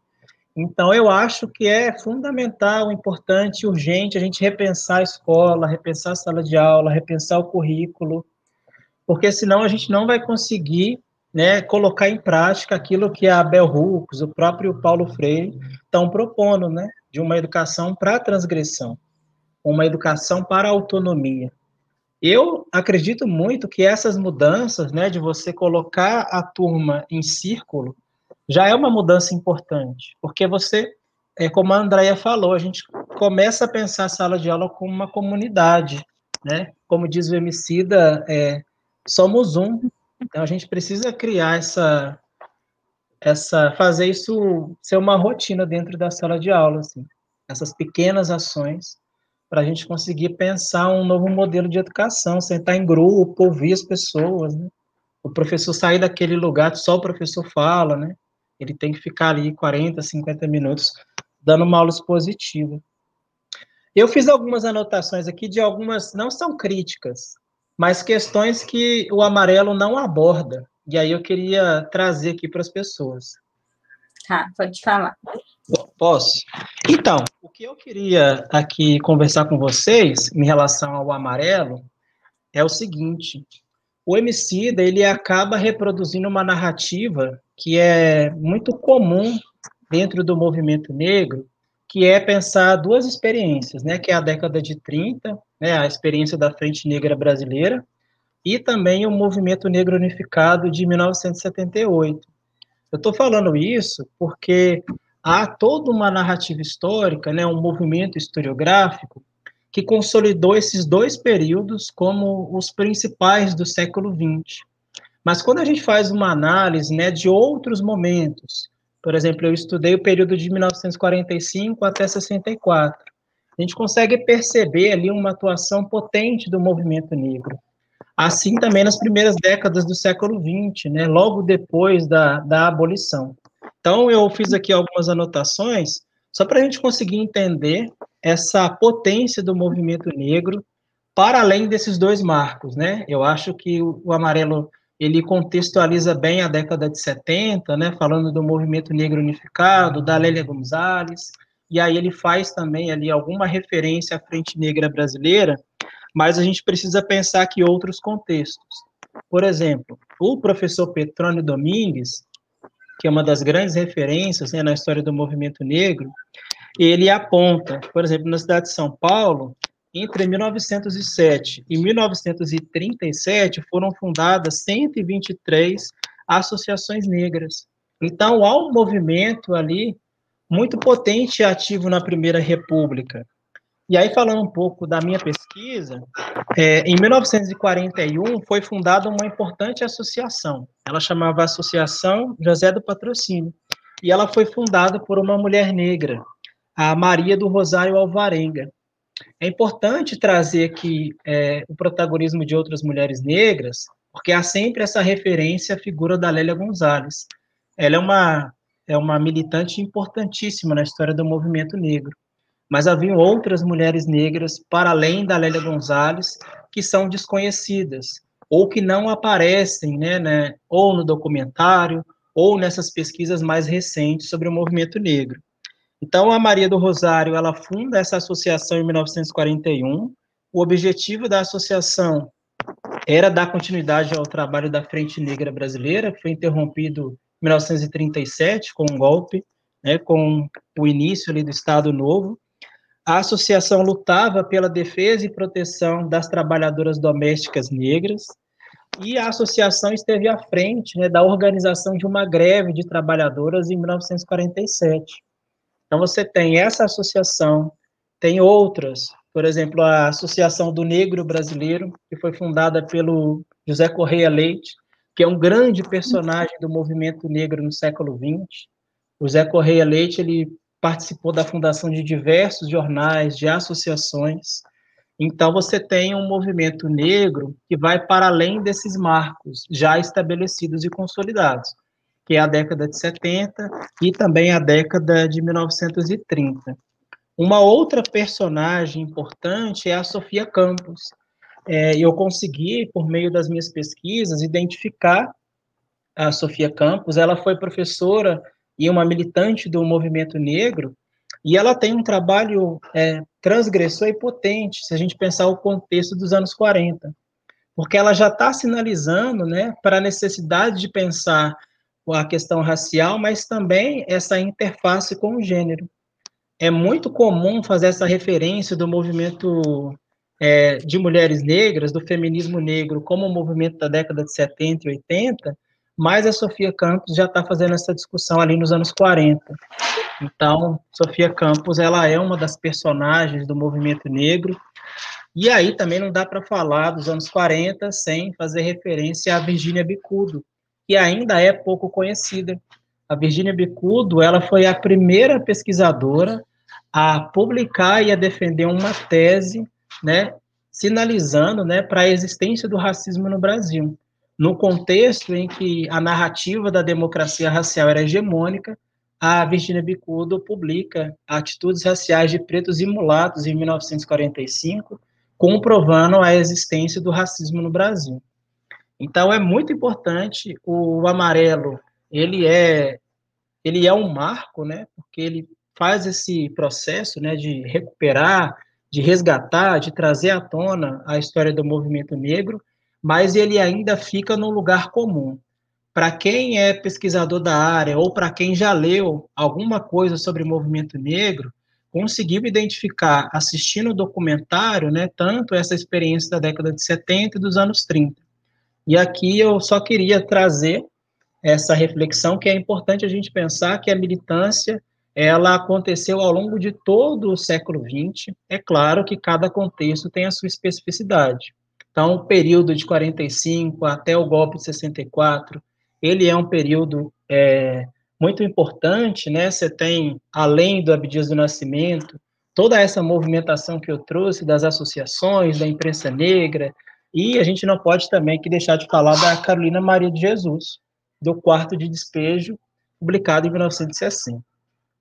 B: Então, eu acho que é fundamental, importante, urgente a gente repensar a escola, repensar a sala de aula, repensar o currículo, porque senão a gente não vai conseguir né, colocar em prática aquilo que a Bell Hooks, o próprio Paulo Freire estão propondo, né, de uma educação para transgressão, uma educação para autonomia. Eu acredito muito que essas mudanças, né, de você colocar a turma em círculo, já é uma mudança importante, porque você, é, como a Andrea falou, a gente começa a pensar a sala de aula como uma comunidade, né? Como diz o Emicida, é, somos um, então a gente precisa criar essa, essa, fazer isso ser uma rotina dentro da sala de aula, assim, essas pequenas ações para a gente conseguir pensar um novo modelo de educação, sentar em grupo, ouvir as pessoas, né? O professor sair daquele lugar só o professor fala, né? Ele tem que ficar ali 40, 50 minutos dando uma aula expositiva. Eu fiz algumas anotações aqui de algumas, não são críticas, mas questões que o amarelo não aborda. E aí eu queria trazer aqui para as pessoas.
A: Tá, pode falar.
B: Posso? Então, o que eu queria aqui conversar com vocês em relação ao amarelo é o seguinte: o Emicida ele acaba reproduzindo uma narrativa que é muito comum dentro do movimento negro, que é pensar duas experiências, né, que é a década de 30, né, a experiência da Frente Negra Brasileira, e também o Movimento Negro Unificado de 1978. Eu estou falando isso porque há toda uma narrativa histórica, né, um movimento historiográfico que consolidou esses dois períodos como os principais do século XX. Mas quando a gente faz uma análise né, de outros momentos, por exemplo, eu estudei o período de 1945 até 64, a gente consegue perceber ali uma atuação potente do movimento negro. Assim também nas primeiras décadas do século XX, né, logo depois da, da abolição. Então, eu fiz aqui algumas anotações, só para a gente conseguir entender essa potência do movimento negro, para além desses dois marcos, né? Eu acho que o, o amarelo ele contextualiza bem a década de 70, né, falando do movimento negro unificado, da Lélia Gonzalez, e aí ele faz também ali alguma referência à Frente Negra Brasileira, mas a gente precisa pensar aqui outros contextos. Por exemplo, o professor Petrônio Domingues, que é uma das grandes referências né, na história do movimento negro, ele aponta, por exemplo, na cidade de São Paulo, entre 1907 e 1937 foram fundadas 123 associações negras. Então, há um movimento ali muito potente e ativo na Primeira República. E aí, falando um pouco da minha pesquisa, é, em 1941 foi fundada uma importante associação. Ela chamava Associação José do Patrocínio. E ela foi fundada por uma mulher negra, a Maria do Rosário Alvarenga. É importante trazer aqui é, o protagonismo de outras mulheres negras, porque há sempre essa referência à figura da Lélia Gonzalez. Ela é uma, é uma militante importantíssima na história do movimento negro mas haviam outras mulheres negras, para além da Lélia Gonzalez, que são desconhecidas, ou que não aparecem, né, né, ou no documentário, ou nessas pesquisas mais recentes sobre o movimento negro. Então, a Maria do Rosário, ela funda essa associação em 1941, o objetivo da associação era dar continuidade ao trabalho da Frente Negra Brasileira, que foi interrompido em 1937 com um golpe, né, com o início ali do Estado Novo, a associação lutava pela defesa e proteção das trabalhadoras domésticas negras, e a associação esteve à frente né, da organização de uma greve de trabalhadoras em 1947. Então, você tem essa associação, tem outras, por exemplo, a Associação do Negro Brasileiro, que foi fundada pelo José Correia Leite, que é um grande personagem do movimento negro no século XX. O José Correia Leite, ele participou da fundação de diversos jornais, de associações. Então, você tem um movimento negro que vai para além desses marcos já estabelecidos e consolidados, que é a década de 70 e também a década de 1930. Uma outra personagem importante é a Sofia Campos. É, eu consegui, por meio das minhas pesquisas, identificar a Sofia Campos. Ela foi professora e uma militante do movimento negro, e ela tem um trabalho é, transgressor e potente, se a gente pensar o contexto dos anos 40, porque ela já está sinalizando né, para a necessidade de pensar a questão racial, mas também essa interface com o gênero. É muito comum fazer essa referência do movimento é, de mulheres negras, do feminismo negro, como o movimento da década de 70 e 80, mais a Sofia Campos já está fazendo essa discussão ali nos anos 40. Então, Sofia Campos, ela é uma das personagens do movimento negro, e aí também não dá para falar dos anos 40 sem fazer referência à Virginia Bicudo, que ainda é pouco conhecida. A Virginia Bicudo, ela foi a primeira pesquisadora a publicar e a defender uma tese, né, sinalizando, né, para a existência do racismo no Brasil, no contexto em que a narrativa da democracia racial era hegemônica, a Virginia Bicudo publica Atitudes Raciais de Pretos e Mulatos em 1945, comprovando a existência do racismo no Brasil. Então é muito importante o amarelo, ele é ele é um marco, né? Porque ele faz esse processo, né, de recuperar, de resgatar, de trazer à tona a história do movimento negro, mas ele ainda fica no lugar comum. Para quem é pesquisador da área ou para quem já leu alguma coisa sobre movimento negro, conseguiu identificar, assistindo o documentário, né, tanto essa experiência da década de 70 e dos anos 30. E aqui eu só queria trazer essa reflexão que é importante a gente pensar que a militância ela aconteceu ao longo de todo o século XX. É claro que cada contexto tem a sua especificidade. Então, o período de 45 até o golpe de 64, ele é um período é, muito importante, né? Você tem, além do Abdias do Nascimento, toda essa movimentação que eu trouxe das associações, da imprensa negra, e a gente não pode também que deixar de falar da Carolina Maria de Jesus, do quarto de despejo, publicado em 1960.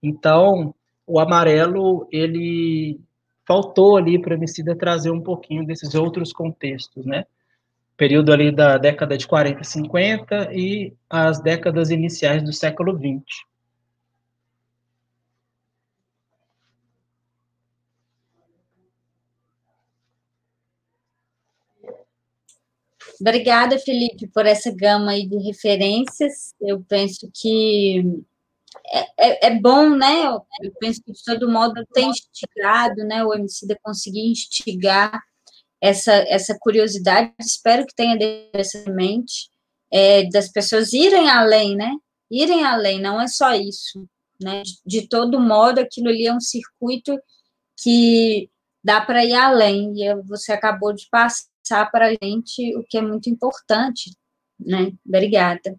B: Então, o amarelo, ele faltou ali para Emicida trazer um pouquinho desses outros contextos, né? Período ali da década de 40 e 50 e as décadas iniciais do século 20.
A: Obrigada, Felipe, por essa gama aí de referências. Eu penso que é, é, é, bom, né? Eu penso que, de todo modo, tem instigado, né? O MC conseguir instigar essa, essa curiosidade. Espero que tenha dessa mente é, das pessoas irem além, né? Irem além, não é só isso, né? De, de todo modo, aquilo ali é um circuito que dá para ir além. E você acabou de passar para a gente o que é muito importante, né? Obrigada.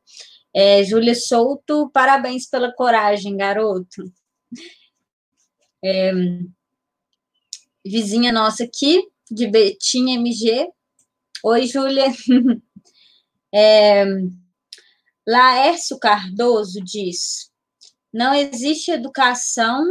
A: É, Júlia Souto, parabéns pela coragem, garoto. É, vizinha nossa aqui, de Betinha MG. Oi, Júlia. É, Laércio Cardoso diz: não existe educação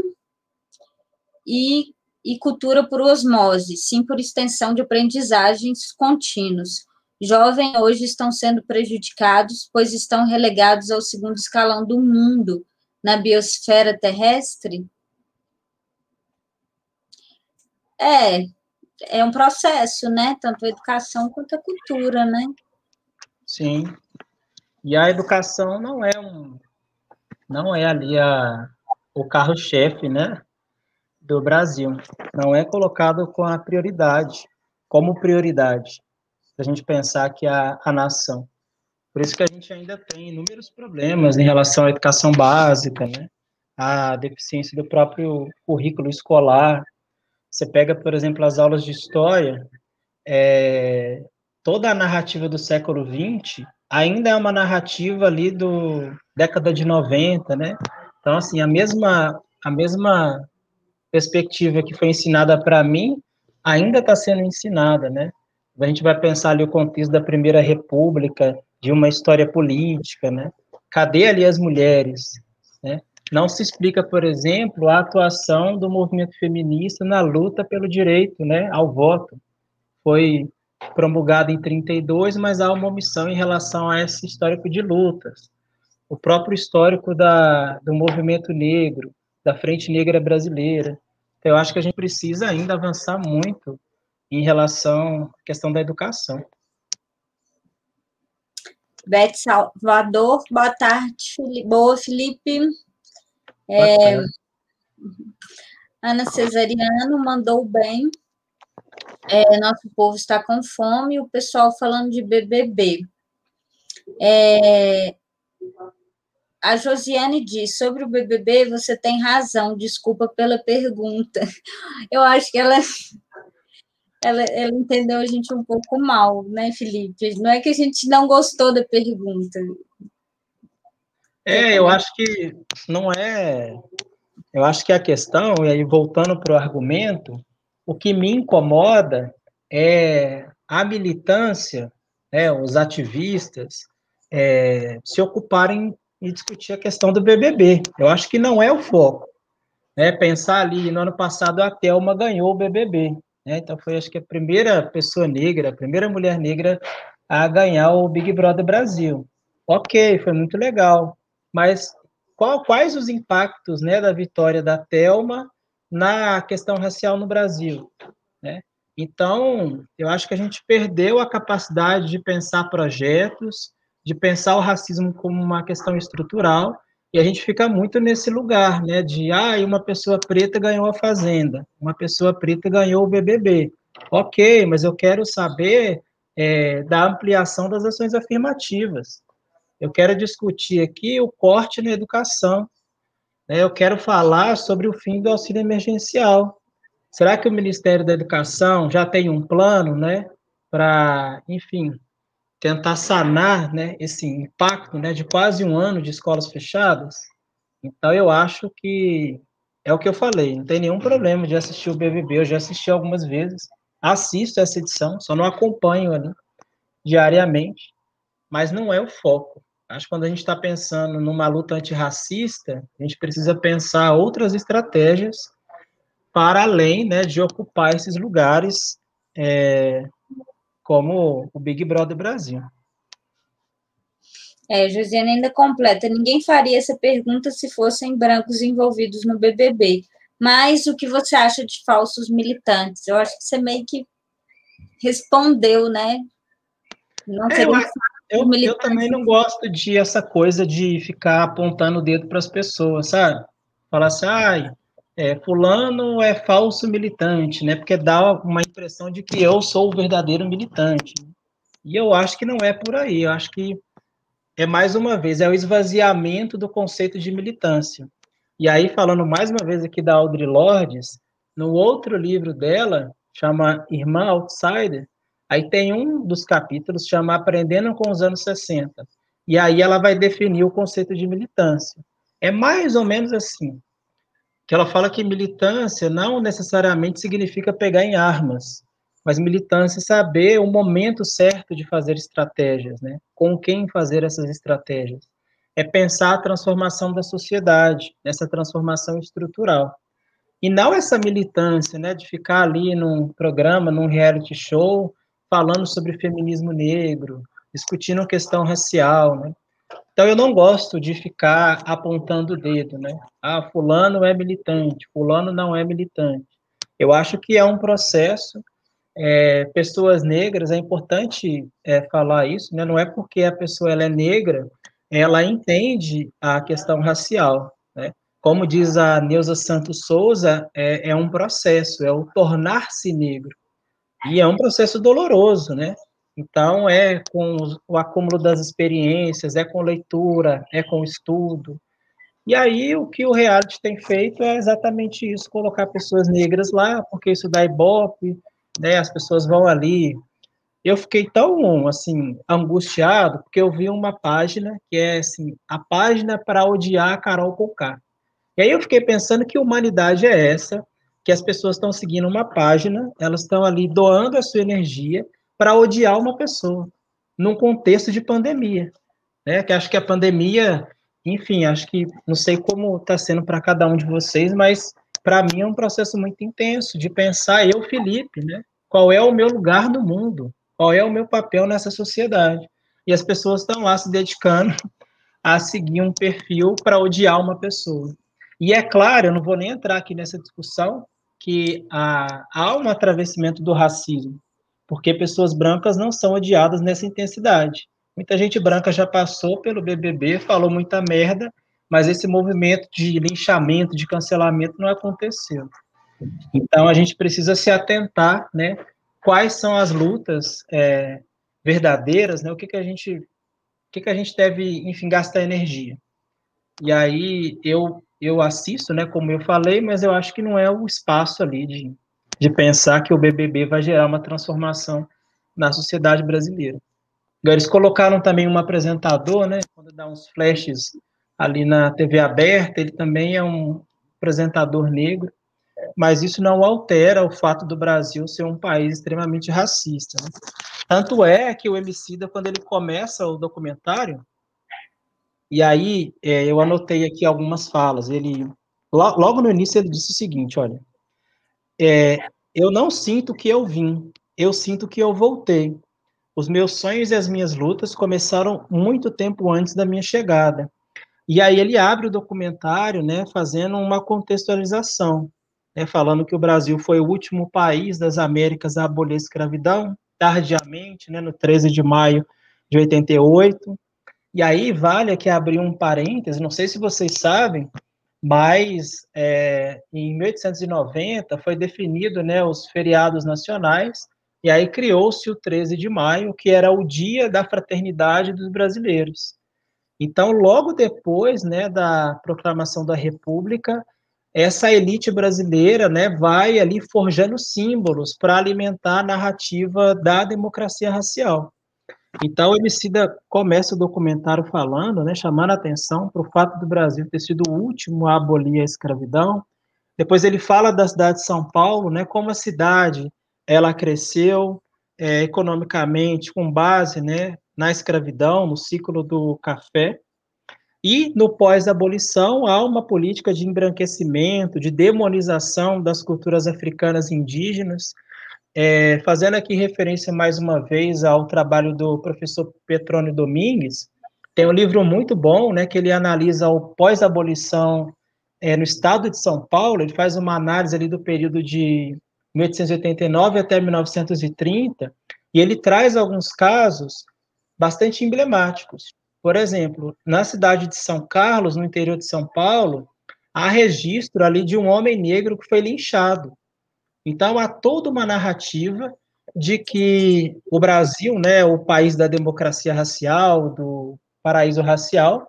A: e, e cultura por osmose, sim por extensão de aprendizagens contínuos jovens hoje estão sendo prejudicados, pois estão relegados ao segundo escalão do mundo na biosfera terrestre? É, é um processo, né? Tanto a educação quanto a cultura, né?
B: Sim. E a educação não é um, não é ali a, o carro-chefe, né? Do Brasil. Não é colocado com a prioridade, como prioridade a gente pensar que a, a nação. Por isso que a gente ainda tem inúmeros problemas em relação à educação básica, né? A deficiência do próprio currículo escolar. Você pega, por exemplo, as aulas de história, é, toda a narrativa do século XX ainda é uma narrativa ali do década de 90, né? Então, assim, a mesma, a mesma perspectiva que foi ensinada para mim ainda está sendo ensinada, né? A gente vai pensar ali o contexto da Primeira República, de uma história política, né? Cadê ali as mulheres? Né? Não se explica, por exemplo, a atuação do movimento feminista na luta pelo direito né, ao voto. Foi promulgado em 32, mas há uma omissão em relação a esse histórico de lutas. O próprio histórico da, do movimento negro, da Frente Negra Brasileira. Então, eu acho que a gente precisa ainda avançar muito em relação à questão da educação.
A: Beth Salvador, boa tarde, Felipe. boa, Felipe. É, Ana Cesariano mandou bem. É, nosso povo está com fome, o pessoal falando de BBB. É, a Josiane diz: sobre o BBB, você tem razão, desculpa pela pergunta. Eu acho que ela, ela, ela entendeu a gente um pouco mal, né, Felipe? Não é que a gente não gostou da pergunta.
B: É, eu acho que não é. Eu acho que a questão, e aí voltando para o argumento, o que me incomoda é a militância, né, os ativistas, é, se ocuparem e discutir a questão do BBB. Eu acho que não é o foco. Né? Pensar ali, no ano passado a Thelma ganhou o BBB. Né? Então foi, acho que, a primeira pessoa negra, a primeira mulher negra a ganhar o Big Brother Brasil. Ok, foi muito legal. Mas qual, quais os impactos né, da vitória da Thelma na questão racial no Brasil? Né? Então, eu acho que a gente perdeu a capacidade de pensar projetos, de pensar o racismo como uma questão estrutural, e a gente fica muito nesse lugar, né, de, ah, uma pessoa preta ganhou a Fazenda, uma pessoa preta ganhou o BBB. Ok, mas eu quero saber é, da ampliação das ações afirmativas. Eu quero discutir aqui o corte na educação. Né, eu quero falar sobre o fim do auxílio emergencial. Será que o Ministério da Educação já tem um plano, né, para, enfim, tentar sanar né, esse impacto né, de quase um ano de escolas fechadas. Então, eu acho que é o que eu falei, não tem nenhum problema de assistir o BBB, eu já assisti algumas vezes, assisto essa edição, só não acompanho ali diariamente, mas não é o foco. Acho que quando a gente está pensando numa luta antirracista, a gente precisa pensar outras estratégias para além né, de ocupar esses lugares é, como o Big Brother Brasil.
A: É, Josiane ainda completa. Ninguém faria essa pergunta se fossem brancos envolvidos no BBB. Mas o que você acha de falsos militantes? Eu acho que você meio que respondeu, né?
B: Não é, eu, eu, eu, também não gosto de essa coisa de ficar apontando o dedo para as pessoas, sabe? Falar assim, ai, é, fulano é falso militante, né? Porque dá uma impressão de que eu sou o verdadeiro militante. E eu acho que não é por aí. Eu acho que é mais uma vez é o esvaziamento do conceito de militância. E aí falando mais uma vez aqui da Audre Lordes, no outro livro dela, chama Irmã Outsider, aí tem um dos capítulos chama Aprendendo com os anos 60. E aí ela vai definir o conceito de militância. É mais ou menos assim que ela fala que militância não necessariamente significa pegar em armas, mas militância é saber o momento certo de fazer estratégias, né? Com quem fazer essas estratégias. É pensar a transformação da sociedade, essa transformação estrutural. E não essa militância, né, de ficar ali num programa, num reality show, falando sobre feminismo negro, discutindo questão racial, né? Então, eu não gosto de ficar apontando o dedo, né? Ah, fulano é militante, fulano não é militante. Eu acho que é um processo. É, pessoas negras, é importante é, falar isso, né? Não é porque a pessoa ela é negra, ela entende a questão racial, né? Como diz a Neuza Santos Souza, é, é um processo, é o tornar-se negro. E é um processo doloroso, né? Então, é com o acúmulo das experiências, é com leitura, é com estudo. E aí, o que o reality tem feito é exatamente isso, colocar pessoas negras lá, porque isso dá ibope, né, as pessoas vão ali. Eu fiquei tão, assim, angustiado, porque eu vi uma página que é, assim, a página para odiar a Carol Conká. E aí eu fiquei pensando que humanidade é essa, que as pessoas estão seguindo uma página, elas estão ali doando a sua energia, para odiar uma pessoa, num contexto de pandemia. Né? Que acho que a pandemia, enfim, acho que não sei como está sendo para cada um de vocês, mas para mim é um processo muito intenso de pensar eu, Felipe, né? Qual é o meu lugar no mundo? Qual é o meu papel nessa sociedade? E as pessoas estão lá se dedicando a seguir um perfil para odiar uma pessoa. E é claro, eu não vou nem entrar aqui nessa discussão, que há, há um atravessamento do racismo porque pessoas brancas não são odiadas nessa intensidade. Muita gente branca já passou pelo BBB, falou muita merda, mas esse movimento de linchamento, de cancelamento não aconteceu. Então a gente precisa se atentar, né, quais são as lutas é, verdadeiras, né? O que, que a gente, o que, que a gente deve, enfim, gastar energia. E aí eu eu assisto, né? Como eu falei, mas eu acho que não é o espaço ali de, de pensar que o BBB vai gerar uma transformação na sociedade brasileira. Eles colocaram também um apresentador, né? Quando dá uns flashes ali na TV aberta, ele também é um apresentador negro mas isso não altera o fato do Brasil ser um país extremamente racista. Né? Tanto é que o Emicida, quando ele começa o documentário, e aí é, eu anotei aqui algumas falas, ele, logo no início ele disse o seguinte, olha, é, eu não sinto que eu vim, eu sinto que eu voltei. Os meus sonhos e as minhas lutas começaram muito tempo antes da minha chegada. E aí ele abre o documentário, né, fazendo uma contextualização né, falando que o Brasil foi o último país das Américas a abolir a escravidão, tardiamente, né, no 13 de maio de 88. E aí vale aqui abrir um parêntese, não sei se vocês sabem, mas é, em 1890 foi definido né, os feriados nacionais, e aí criou-se o 13 de maio, que era o dia da fraternidade dos brasileiros. Então, logo depois né, da proclamação da República, essa elite brasileira né, vai ali forjando símbolos para alimentar a narrativa da democracia racial. Então, o Emicida começa o documentário falando, né, chamando a atenção para o fato do Brasil ter sido o último a abolir a escravidão. Depois ele fala da cidade de São Paulo, né, como a cidade ela cresceu é, economicamente com base né, na escravidão, no ciclo do café. E no pós-abolição há uma política de embranquecimento, de demonização das culturas africanas indígenas, é, fazendo aqui referência mais uma vez ao trabalho do professor Petrônio Domingues, tem um livro muito bom, né, que ele analisa o pós-abolição é, no estado de São Paulo, ele faz uma análise ali do período de 1889 até 1930, e ele traz alguns casos bastante emblemáticos. Por exemplo, na cidade de São Carlos, no interior de São Paulo, há registro ali de um homem negro que foi linchado. Então há toda uma narrativa de que o Brasil, né, o país da democracia racial, do paraíso racial,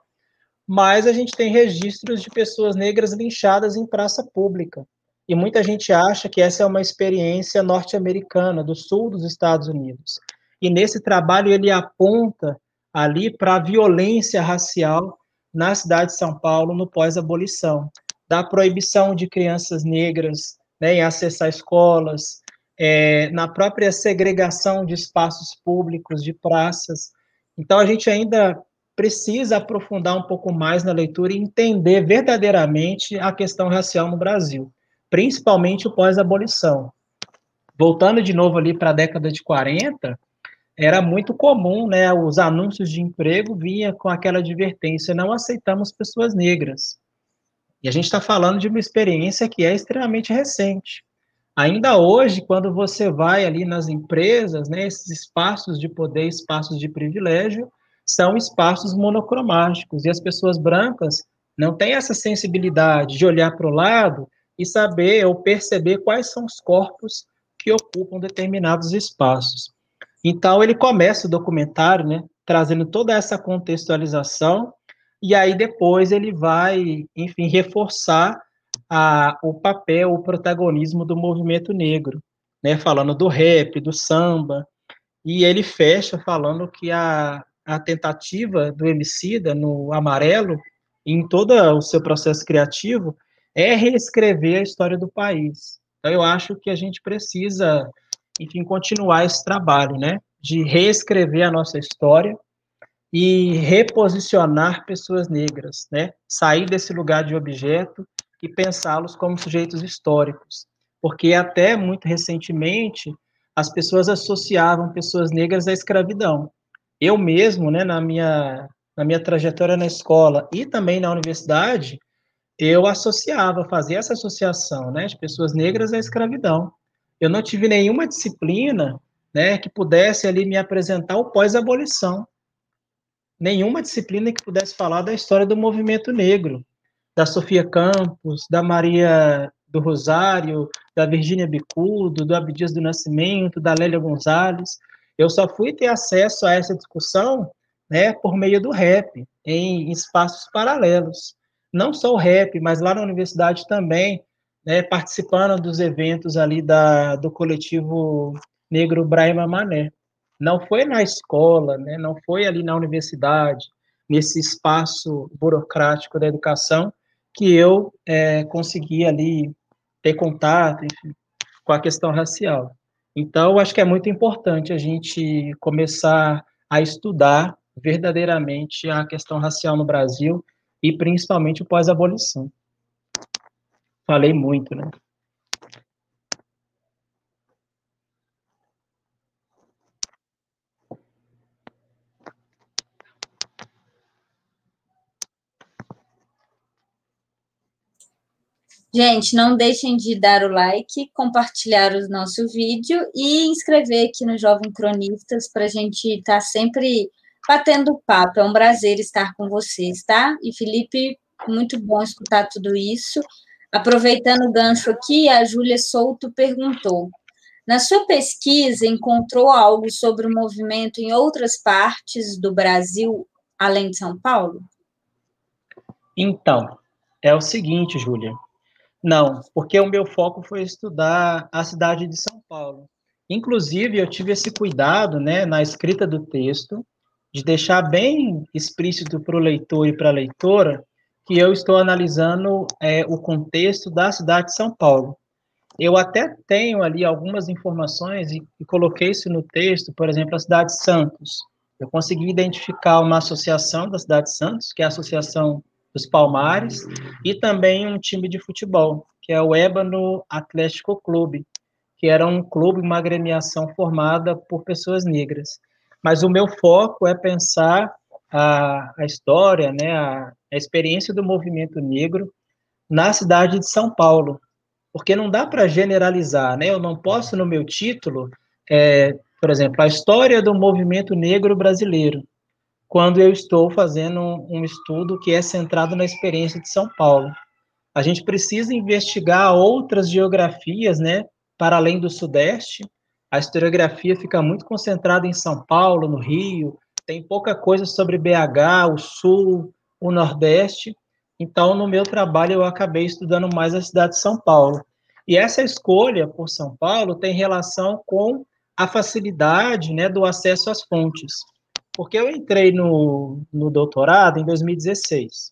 B: mas a gente tem registros de pessoas negras linchadas em praça pública. E muita gente acha que essa é uma experiência norte-americana, do sul dos Estados Unidos. E nesse trabalho ele aponta ali para a violência racial na cidade de São Paulo no pós-abolição, da proibição de crianças negras né, em acessar escolas, é, na própria segregação de espaços públicos, de praças. Então, a gente ainda precisa aprofundar um pouco mais na leitura e entender verdadeiramente a questão racial no Brasil, principalmente o pós-abolição. Voltando de novo ali para a década de 40, era muito comum, né, os anúncios de emprego vinha com aquela advertência, não aceitamos pessoas negras. E a gente está falando de uma experiência que é extremamente recente. Ainda hoje, quando você vai ali nas empresas, né, esses espaços de poder, espaços de privilégio, são espaços monocromáticos, e as pessoas brancas não têm essa sensibilidade de olhar para o lado e saber ou perceber quais são os corpos que ocupam determinados espaços. Então ele começa o documentário, né, trazendo toda essa contextualização e aí depois ele vai, enfim, reforçar a, o papel, o protagonismo do movimento negro, né, falando do rap, do samba, e ele fecha falando que a, a tentativa do Emicida no Amarelo, em todo o seu processo criativo, é reescrever a história do país. Então eu acho que a gente precisa enfim, continuar esse trabalho, né, de reescrever a nossa história e reposicionar pessoas negras, né, sair desse lugar de objeto e pensá-los como sujeitos históricos, porque até muito recentemente as pessoas associavam pessoas negras à escravidão. Eu mesmo, né, na minha na minha trajetória na escola e também na universidade, eu associava, fazia essa associação, né, de pessoas negras à escravidão eu não tive nenhuma disciplina né, que pudesse ali me apresentar o pós-abolição. Nenhuma disciplina que pudesse falar da história do movimento negro, da Sofia Campos, da Maria do Rosário, da Virgínia Bicudo, do Abdias do Nascimento, da Lélia Gonzalez. Eu só fui ter acesso a essa discussão né, por meio do rap, em espaços paralelos. Não só o rap, mas lá na universidade também, né, participando dos eventos ali da, do coletivo negro Brahma Mané. Não foi na escola, né, não foi ali na universidade, nesse espaço burocrático da educação, que eu é, consegui ali ter contato, enfim, com a questão racial. Então, acho que é muito importante a gente começar a estudar verdadeiramente a questão racial no Brasil e principalmente o pós-abolição. Falei muito, né?
A: Gente, não deixem de dar o like, compartilhar o nosso vídeo e inscrever aqui no Jovem Cronistas para a gente estar tá sempre batendo papo. É um prazer estar com vocês, tá? E Felipe, muito bom escutar tudo isso. Aproveitando o gancho aqui, a Júlia Souto perguntou: na sua pesquisa, encontrou algo sobre o movimento em outras partes do Brasil, além de São Paulo?
B: Então, é o seguinte, Júlia. Não, porque o meu foco foi estudar a cidade de São Paulo. Inclusive, eu tive esse cuidado, né, na escrita do texto, de deixar bem explícito para o leitor e para a leitora que eu estou analisando é, o contexto da cidade de São Paulo. Eu até tenho ali algumas informações e, e coloquei isso no texto, por exemplo, a cidade de Santos. Eu consegui identificar uma associação da cidade de Santos, que é a Associação dos Palmares, e também um time de futebol, que é o Ébano Atlético Clube, que era um clube, uma agremiação formada por pessoas negras. Mas o meu foco é pensar a, a história, né, a, a experiência do movimento negro na cidade de São Paulo, porque não dá para generalizar, né? Eu não posso no meu título, é, por exemplo, a história do movimento negro brasileiro quando eu estou fazendo um, estudo que é centrado na experiência de São Paulo. A gente precisa investigar outras geografias, né, para além do Sudeste. A historiografia fica muito concentrada em São Paulo, no Rio, tem pouca coisa sobre BH, o Sul, o Nordeste. Então, no meu trabalho, eu acabei estudando mais a cidade de São Paulo. E essa escolha por São Paulo tem relação com a facilidade né, do acesso às fontes. Porque eu entrei no, no doutorado em 2016.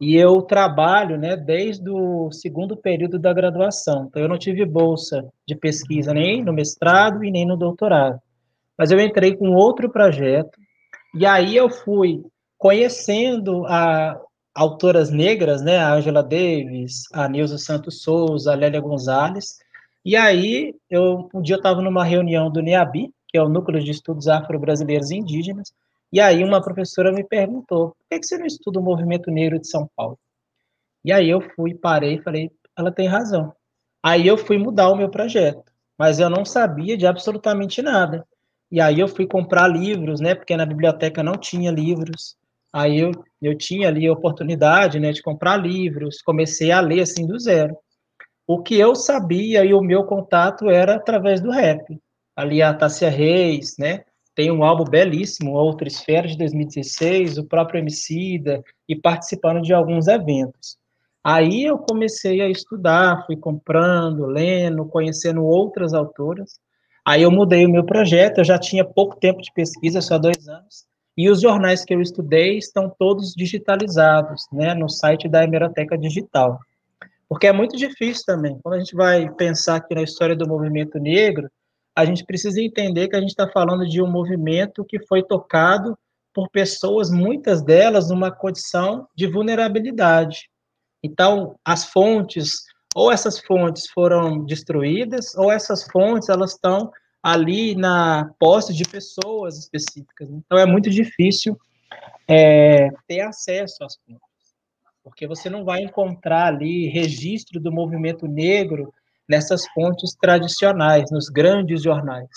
B: E eu trabalho né, desde o segundo período da graduação. Então, eu não tive bolsa de pesquisa nem no mestrado e nem no doutorado. Mas eu entrei com outro projeto. E aí eu fui conhecendo a, autoras negras, né, a Angela Davis, a Nilza Santos Souza, a Lélia Gonzalez. E aí, eu, um dia eu estava numa reunião do NEABI, que é o Núcleo de Estudos Afro-Brasileiros e Indígenas, e aí uma professora me perguntou, por que você não estuda o movimento negro de São Paulo? E aí eu fui, parei e falei, ela tem razão. Aí eu fui mudar o meu projeto, mas eu não sabia de absolutamente nada. E aí eu fui comprar livros, né, porque na biblioteca não tinha livros. Aí eu, eu tinha ali a oportunidade, né, de comprar livros, comecei a ler assim do zero. O que eu sabia e o meu contato era através do rap ali a Tássia Reis, né? Tem um álbum belíssimo, Outra Esfera, de 2016, o próprio Emicida, e participando de alguns eventos. Aí eu comecei a estudar, fui comprando, lendo, conhecendo outras autoras. Aí eu mudei o meu projeto, eu já tinha pouco tempo de pesquisa, só dois anos, e os jornais que eu estudei estão todos digitalizados, né, no site da Hemeroteca Digital. Porque é muito difícil também, quando a gente vai pensar aqui na história do movimento negro, a gente precisa entender que a gente está falando de um movimento que foi tocado por pessoas, muitas delas numa condição de vulnerabilidade. Então, as fontes, ou essas fontes foram destruídas, ou essas fontes elas estão ali na posse de pessoas específicas. Então, é muito difícil é, ter acesso às fontes, porque você não vai encontrar ali registro do movimento negro nessas fontes tradicionais, nos grandes jornais.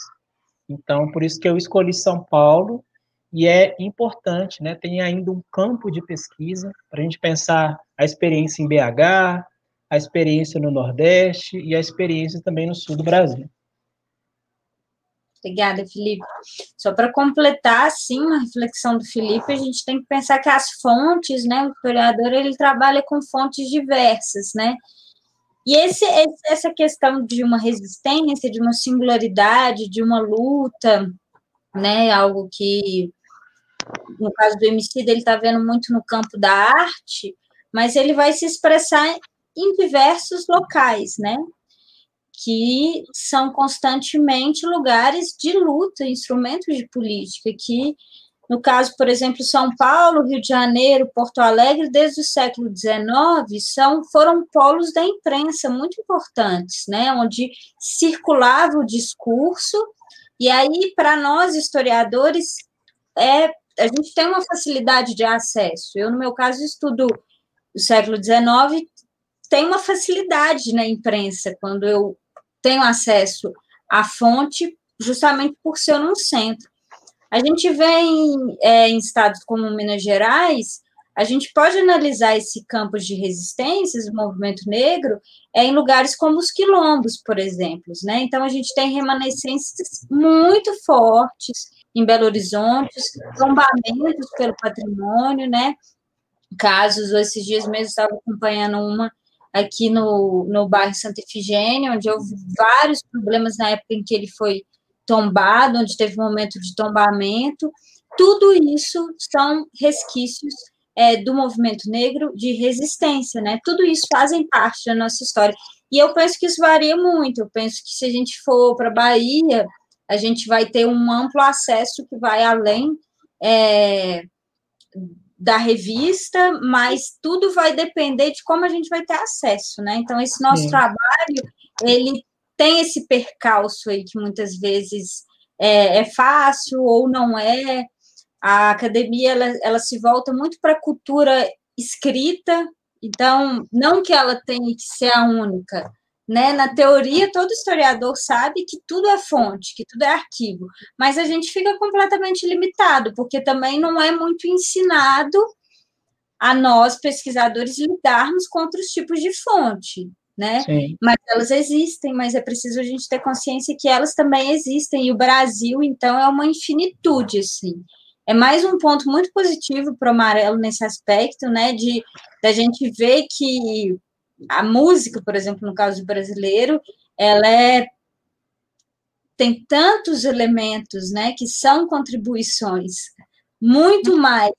B: Então, por isso que eu escolhi São Paulo, e é importante, né? Tem ainda um campo de pesquisa para a gente pensar a experiência em BH, a experiência no Nordeste e a experiência também no Sul do Brasil.
A: Obrigada, Felipe. Só para completar, assim, uma reflexão do Felipe, a gente tem que pensar que as fontes, né, o historiador, ele trabalha com fontes diversas, né, e esse, essa questão de uma resistência, de uma singularidade, de uma luta, né, algo que, no caso do MC, ele está vendo muito no campo da arte, mas ele vai se expressar em diversos locais, né, que são constantemente lugares de luta, instrumentos de política, que, no caso, por exemplo, São Paulo, Rio de Janeiro, Porto Alegre, desde o século XIX, são, foram polos da imprensa muito importantes, né, onde circulava o discurso, e aí, para nós, historiadores, é, a gente tem uma facilidade de acesso. Eu, no meu caso, estudo o século XIX, tem uma facilidade na imprensa, quando eu tenho acesso à fonte, justamente por ser num centro. A gente vê em, é, em estados como Minas Gerais, a gente pode analisar esse campo de resistências do movimento negro é, em lugares como os quilombos, por exemplo. Né? Então, a gente tem remanescências muito fortes em Belo Horizonte, tombamentos pelo patrimônio, né? casos, esses dias mesmo estava acompanhando uma aqui no, no bairro Santa Efigênia, onde houve vários problemas na época em que ele foi tombado, onde teve um momento de tombamento. Tudo isso são resquícios é, do movimento negro de resistência, né? Tudo isso fazem parte da nossa história. E eu penso que isso varia muito. Eu penso que se a gente for para a Bahia, a gente vai ter um amplo acesso que vai além é, da revista, mas tudo vai depender de como a gente vai ter acesso, né? Então, esse nosso Sim. trabalho, ele tem esse percalço aí que muitas vezes é, é fácil ou não é. A academia, ela, ela se volta muito para a cultura escrita, então, não que ela tenha que ser a única, né? Na teoria, todo historiador sabe que tudo é fonte, que tudo é arquivo, mas a gente fica completamente limitado, porque também não é muito ensinado a nós, pesquisadores, lidarmos com outros tipos de fonte, né? Sim. Mas elas existem, mas é preciso a gente ter consciência que elas também existem, e o Brasil, então, é uma infinitude, assim. É mais um ponto muito positivo para o amarelo nesse aspecto, né? De da gente ver que a música, por exemplo, no caso do brasileiro, ela é tem tantos elementos, né, que são contribuições muito mais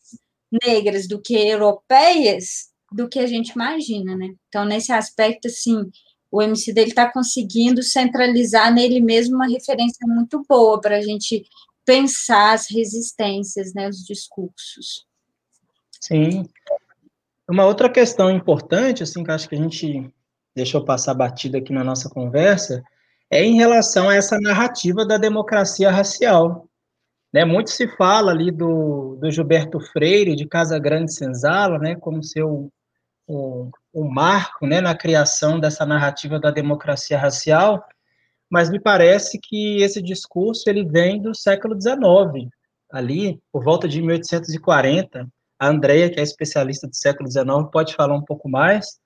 A: negras do que europeias do que a gente imagina, né? Então, nesse aspecto, assim, o MC dele está conseguindo centralizar nele mesmo uma referência muito boa para a gente pensar as resistências, né, os discursos.
B: Sim, uma outra questão importante, assim, que acho que a gente deixou passar batida aqui na nossa conversa, é em relação a essa narrativa da democracia racial. Né, muito se fala ali do, do Gilberto Freire, de Casa Grande Senzala, né, como seu um, um marco né, na criação dessa narrativa da democracia racial, mas me parece que esse discurso ele vem do século XIX, ali por volta de 1840, a Andrea, que é especialista do século XIX, pode falar um pouco mais,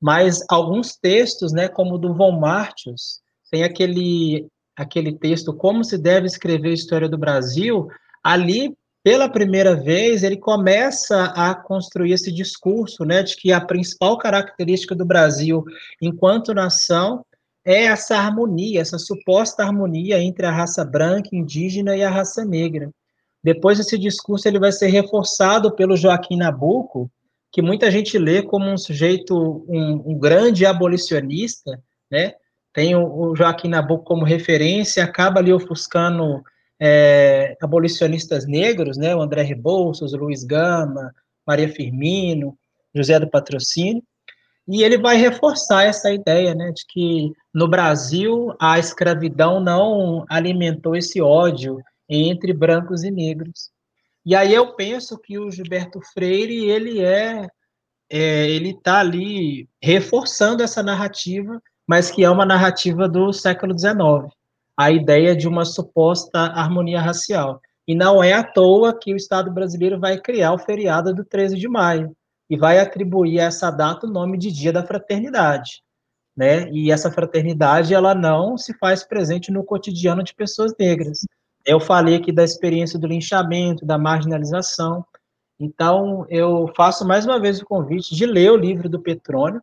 B: mas alguns textos, né, como o do Von Martius, tem aquele, aquele texto Como se deve escrever a história do Brasil, ali, pela primeira vez, ele começa a construir esse discurso, né, de que a principal característica do Brasil enquanto nação é essa harmonia, essa suposta harmonia entre a raça branca, indígena e a raça negra. Depois esse discurso ele vai ser reforçado pelo Joaquim Nabuco, que muita gente lê como um sujeito, um, um grande abolicionista, né? Tem o, o, Joaquim Nabuco como referência, acaba ali ofuscando é, abolicionistas negros, né? O André Rebouças, Luiz Gama, Maria Firmino, José do Patrocínio, e ele vai reforçar essa ideia, né, de que no Brasil a escravidão não alimentou esse ódio entre brancos e negros. E aí eu penso que o Gilberto Freire, ele é, é ele está ali reforçando essa narrativa, mas que é uma narrativa do século XIX, a ideia de uma suposta harmonia racial. E não é à toa que o Estado brasileiro vai criar o feriado do 13 de maio, e vai atribuir a essa data o nome de Dia da Fraternidade, né? E essa fraternidade ela não se faz presente no cotidiano de pessoas negras. Eu falei aqui da experiência do linchamento, da marginalização. Então, eu faço mais uma vez o convite de ler o livro do Petrônio,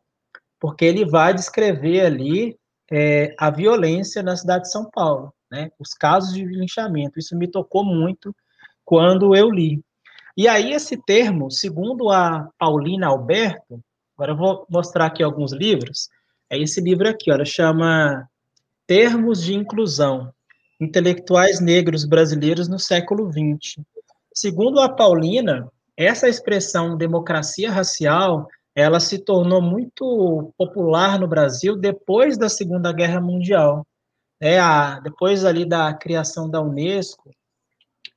B: porque ele vai descrever ali é, a violência na cidade de São Paulo, né? Os casos de linchamento. Isso me tocou muito quando eu li. E aí, esse termo, segundo a Paulina Alberto, agora eu vou mostrar aqui alguns livros, é esse livro aqui, olha, chama Termos de Inclusão, Intelectuais Negros Brasileiros no Século XX. Segundo a Paulina, essa expressão democracia racial, ela se tornou muito popular no Brasil depois da Segunda Guerra Mundial. É, a, depois ali da criação da Unesco,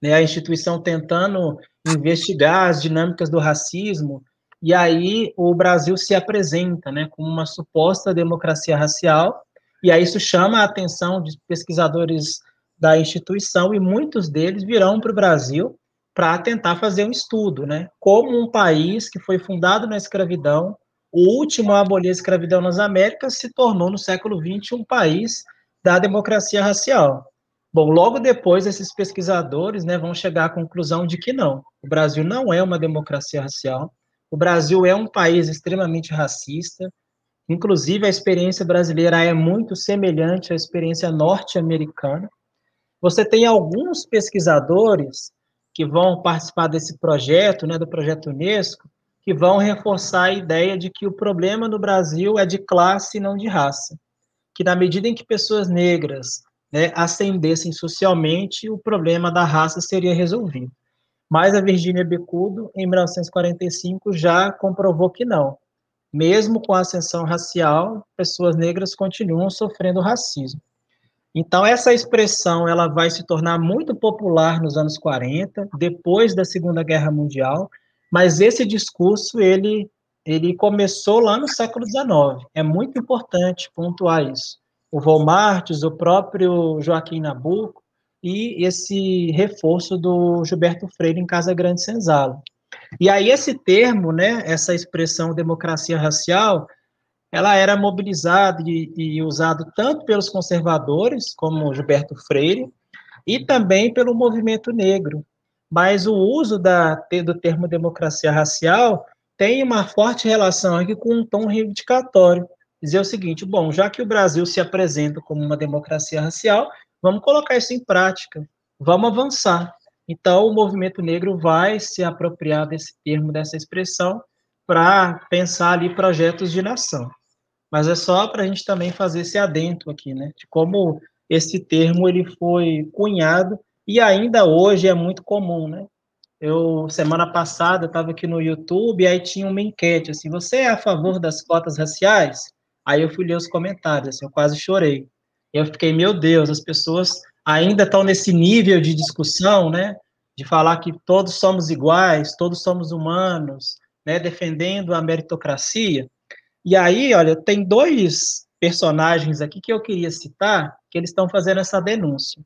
B: né, a instituição tentando investigar as dinâmicas do racismo, e aí o Brasil se apresenta né, como uma suposta democracia racial, e aí isso chama a atenção de pesquisadores da instituição, e muitos deles virão para o Brasil para tentar fazer um estudo, né? Como um país que foi fundado na escravidão, o último a abolir a escravidão nas Américas, se tornou no século XX um país da democracia racial. Bom, logo depois, esses pesquisadores né, vão chegar à conclusão de que não, o Brasil não é uma democracia racial, o Brasil é um país extremamente racista, inclusive a experiência brasileira é muito semelhante à experiência norte-americana. Você tem alguns pesquisadores que vão participar desse projeto, né, do projeto Unesco, que vão reforçar a ideia de que o problema no Brasil é de classe e não de raça. Que na medida em que pessoas negras né, ascendessem socialmente, o problema da raça seria resolvido. Mas a Virgínia Bicudo, em 1945, já comprovou que não. Mesmo com a ascensão racial, pessoas negras continuam sofrendo racismo. Então, essa expressão ela vai se tornar muito popular nos anos 40, depois da Segunda Guerra Mundial, mas esse discurso ele, ele começou lá no século XIX. É muito importante pontuar isso o Volmartes, o próprio Joaquim Nabuco e esse reforço do Gilberto Freire em Casa Grande Senzala. E aí esse termo, né, essa expressão democracia racial, ela era mobilizada e, e usado tanto pelos conservadores, como Gilberto Freire, e também pelo movimento negro. Mas o uso da, do termo democracia racial tem uma forte relação aqui com um tom reivindicatório dizer o seguinte: bom, já que o Brasil se apresenta como uma democracia racial, vamos colocar isso em prática, vamos avançar. Então, o movimento negro vai se apropriar desse termo, dessa expressão, para pensar ali projetos de nação. Mas é só para a gente também fazer esse adentro aqui, né, de como esse termo ele foi cunhado e ainda hoje é muito comum, né? Eu semana passada estava aqui no YouTube e aí tinha uma enquete assim: você é a favor das cotas raciais? Aí eu fui ler os comentários, assim, eu quase chorei. Eu fiquei, meu Deus, as pessoas ainda estão nesse nível de discussão, né? De falar que todos somos iguais, todos somos humanos, né? Defendendo a meritocracia. E aí, olha, tem dois personagens aqui que eu queria citar, que eles estão fazendo essa denúncia.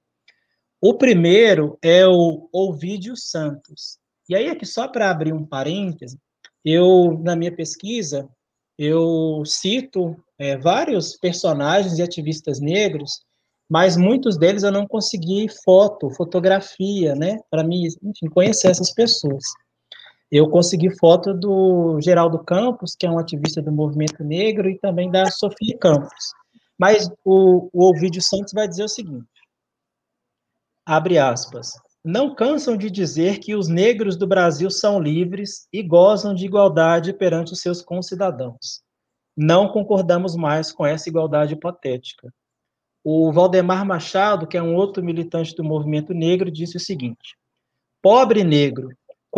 B: O primeiro é o Ovidio Santos. E aí, aqui só para abrir um parêntese, eu, na minha pesquisa, eu cito é, vários personagens e ativistas negros, mas muitos deles eu não consegui foto, fotografia, né, para mim, enfim, conhecer essas pessoas. Eu consegui foto do Geraldo Campos, que é um ativista do movimento negro, e também da Sofia Campos. Mas o, o Ovidio Santos vai dizer o seguinte, abre aspas, não cansam de dizer que os negros do Brasil são livres e gozam de igualdade perante os seus concidadãos não concordamos mais com essa igualdade hipotética. O Valdemar Machado, que é um outro militante do movimento negro, disse o seguinte: Pobre negro,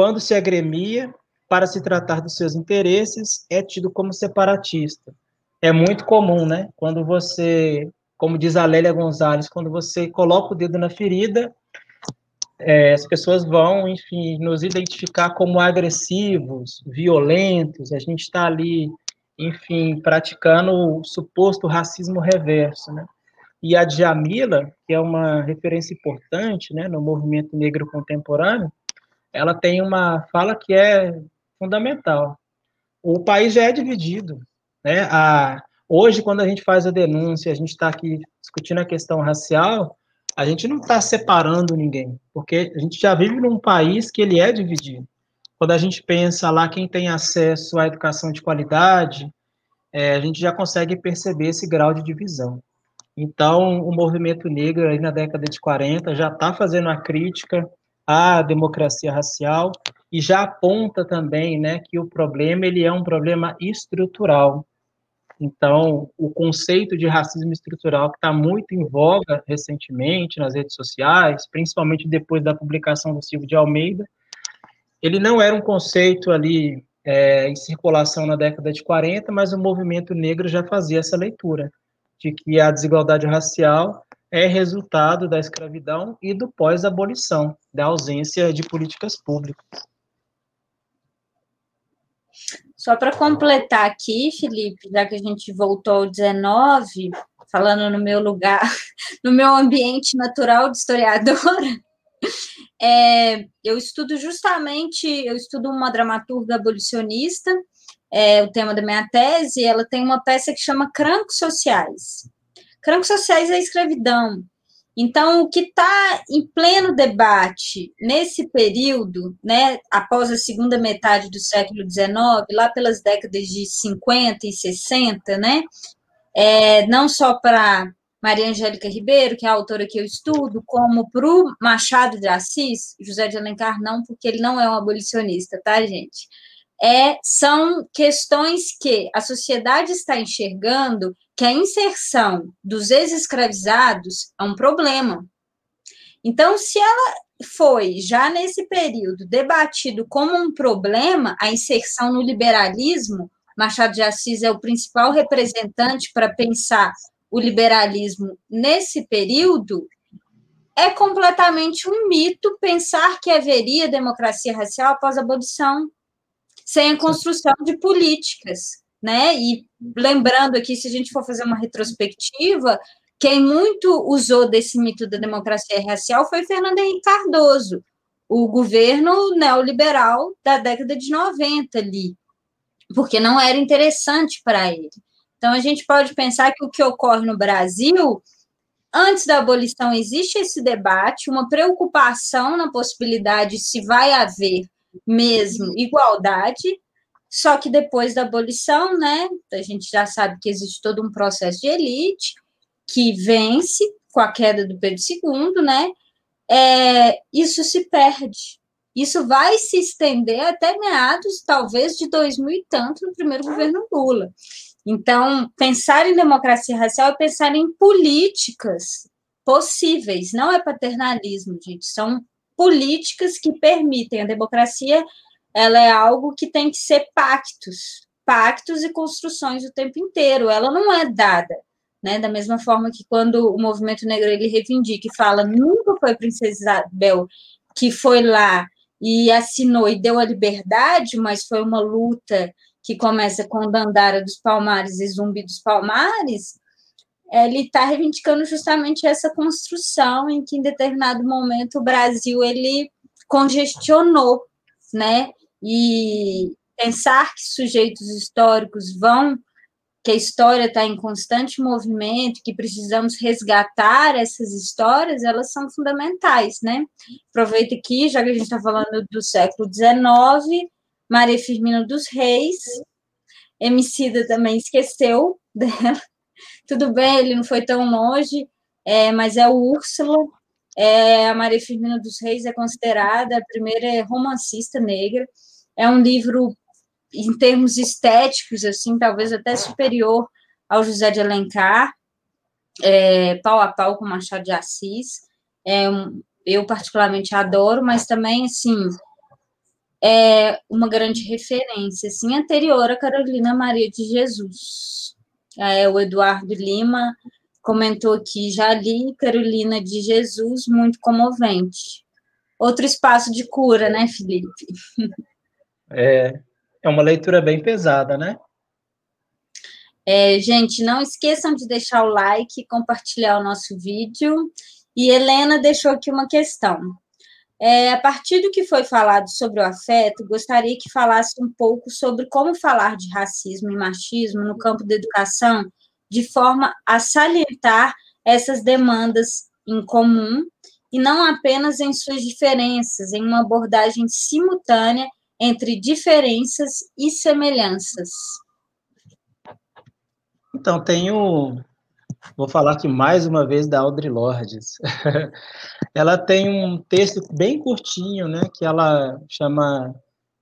B: quando se agremia para se tratar dos seus interesses, é tido como separatista. É muito comum, né? Quando você, como diz a Lélia Gonzalez, quando você coloca o dedo na ferida, é, as pessoas vão, enfim, nos identificar como agressivos, violentos, a gente está ali enfim, praticando o suposto racismo reverso, né? E a Djamila, que é uma referência importante, né, no movimento negro contemporâneo, ela tem uma fala que é fundamental. o país já é dividido. Né? A, hoje, quando a gente faz a denúncia, a gente está aqui discutindo a questão racial, a gente não está separando ninguém, porque a gente já vive num país que ele é dividido. Quando a gente pensa lá quem tem acesso à educação de qualidade, é, a gente já consegue perceber esse grau de divisão. Então, o movimento negro aí na década de 40 já está fazendo a crítica à democracia racial e já aponta também, né, que o problema ele é um problema estrutural. Então, o conceito de racismo estrutural que está muito em voga recentemente nas redes sociais, principalmente depois da publicação do Silvio de Almeida, ele não era um conceito ali é, em circulação na década de 40, mas o movimento negro já fazia essa leitura de que a desigualdade racial é resultado da escravidão e do pós-abolição, da ausência de políticas públicas.
A: Só para completar aqui, Felipe, já que a gente voltou ao 19, falando no meu lugar, no meu ambiente natural de historiadora, é, eu estudo justamente, eu estudo uma dramaturga abolicionista, é o tema da minha tese, ela tem uma peça que chama Crancos Sociais. Crancos Sociais é a escravidão. Então, o que está em pleno debate nesse período, né, após a segunda metade do século XIX, lá pelas décadas de 50 e 60, né, é, não só para Maria Angélica Ribeiro, que é a autora que eu estudo, como para o Machado de Assis, José de Alencar não, porque ele não é um abolicionista, tá, gente? É, são questões que a sociedade está enxergando que a inserção dos ex-escravizados é um problema. Então, se ela foi, já nesse período, debatido como um problema, a inserção no liberalismo, Machado de Assis é o principal representante para pensar o liberalismo nesse período, é completamente um mito pensar que haveria democracia racial após a abolição, sem a construção de políticas né? E lembrando aqui, se a gente for fazer uma retrospectiva, quem muito usou desse mito da democracia racial foi Fernando Henrique Cardoso, o governo neoliberal da década de 90 ali, porque não era interessante para ele. Então, a gente pode pensar que o que ocorre no Brasil, antes da abolição, existe esse debate, uma preocupação na possibilidade se vai haver mesmo igualdade, só que depois da abolição, né, a gente já sabe que existe todo um processo de elite que vence com a queda do Pedro II, né? É, isso se perde. Isso vai se estender até meados, talvez, de 2000 e tanto, no primeiro governo Lula. Então, pensar em democracia racial é pensar em políticas possíveis, não é paternalismo, gente. São políticas que permitem a democracia ela é algo que tem que ser pactos, pactos e construções o tempo inteiro. Ela não é dada, né? Da mesma forma que quando o movimento negro ele reivindica e fala nunca foi a princesa Isabel que foi lá e assinou e deu a liberdade, mas foi uma luta que começa com Dandara dos Palmares e Zumbi dos Palmares, ele está reivindicando justamente essa construção em que em determinado momento o Brasil ele congestionou, né? E pensar que sujeitos históricos vão, que a história está em constante movimento, que precisamos resgatar essas histórias, elas são fundamentais, né? Aproveita aqui, já que a gente está falando do século XIX, Maria Firmina dos Reis, Emicida também esqueceu dela. Tudo bem, ele não foi tão longe, é, mas é o Úrsula. É, a Maria Firmina dos Reis é considerada a primeira romancista negra é um livro, em termos estéticos, assim, talvez até superior ao José de Alencar, é, pau a pau com Machado de Assis. É eu particularmente adoro, mas também, assim, é uma grande referência, assim, anterior a Carolina Maria de Jesus. É, o Eduardo Lima comentou aqui, já li Carolina de Jesus, muito comovente. Outro espaço de cura, né, Felipe?
B: É, é uma leitura bem pesada, né?
A: É, gente, não esqueçam de deixar o like, compartilhar o nosso vídeo. E Helena deixou aqui uma questão. É, a partir do que foi falado sobre o afeto, gostaria que falasse um pouco sobre como falar de racismo e machismo no campo da educação, de forma a salientar essas demandas em comum e não apenas em suas diferenças, em uma abordagem simultânea entre diferenças e semelhanças.
B: Então, tenho Vou falar aqui mais uma vez da Audre Lordes. ela tem um texto bem curtinho, né, que ela chama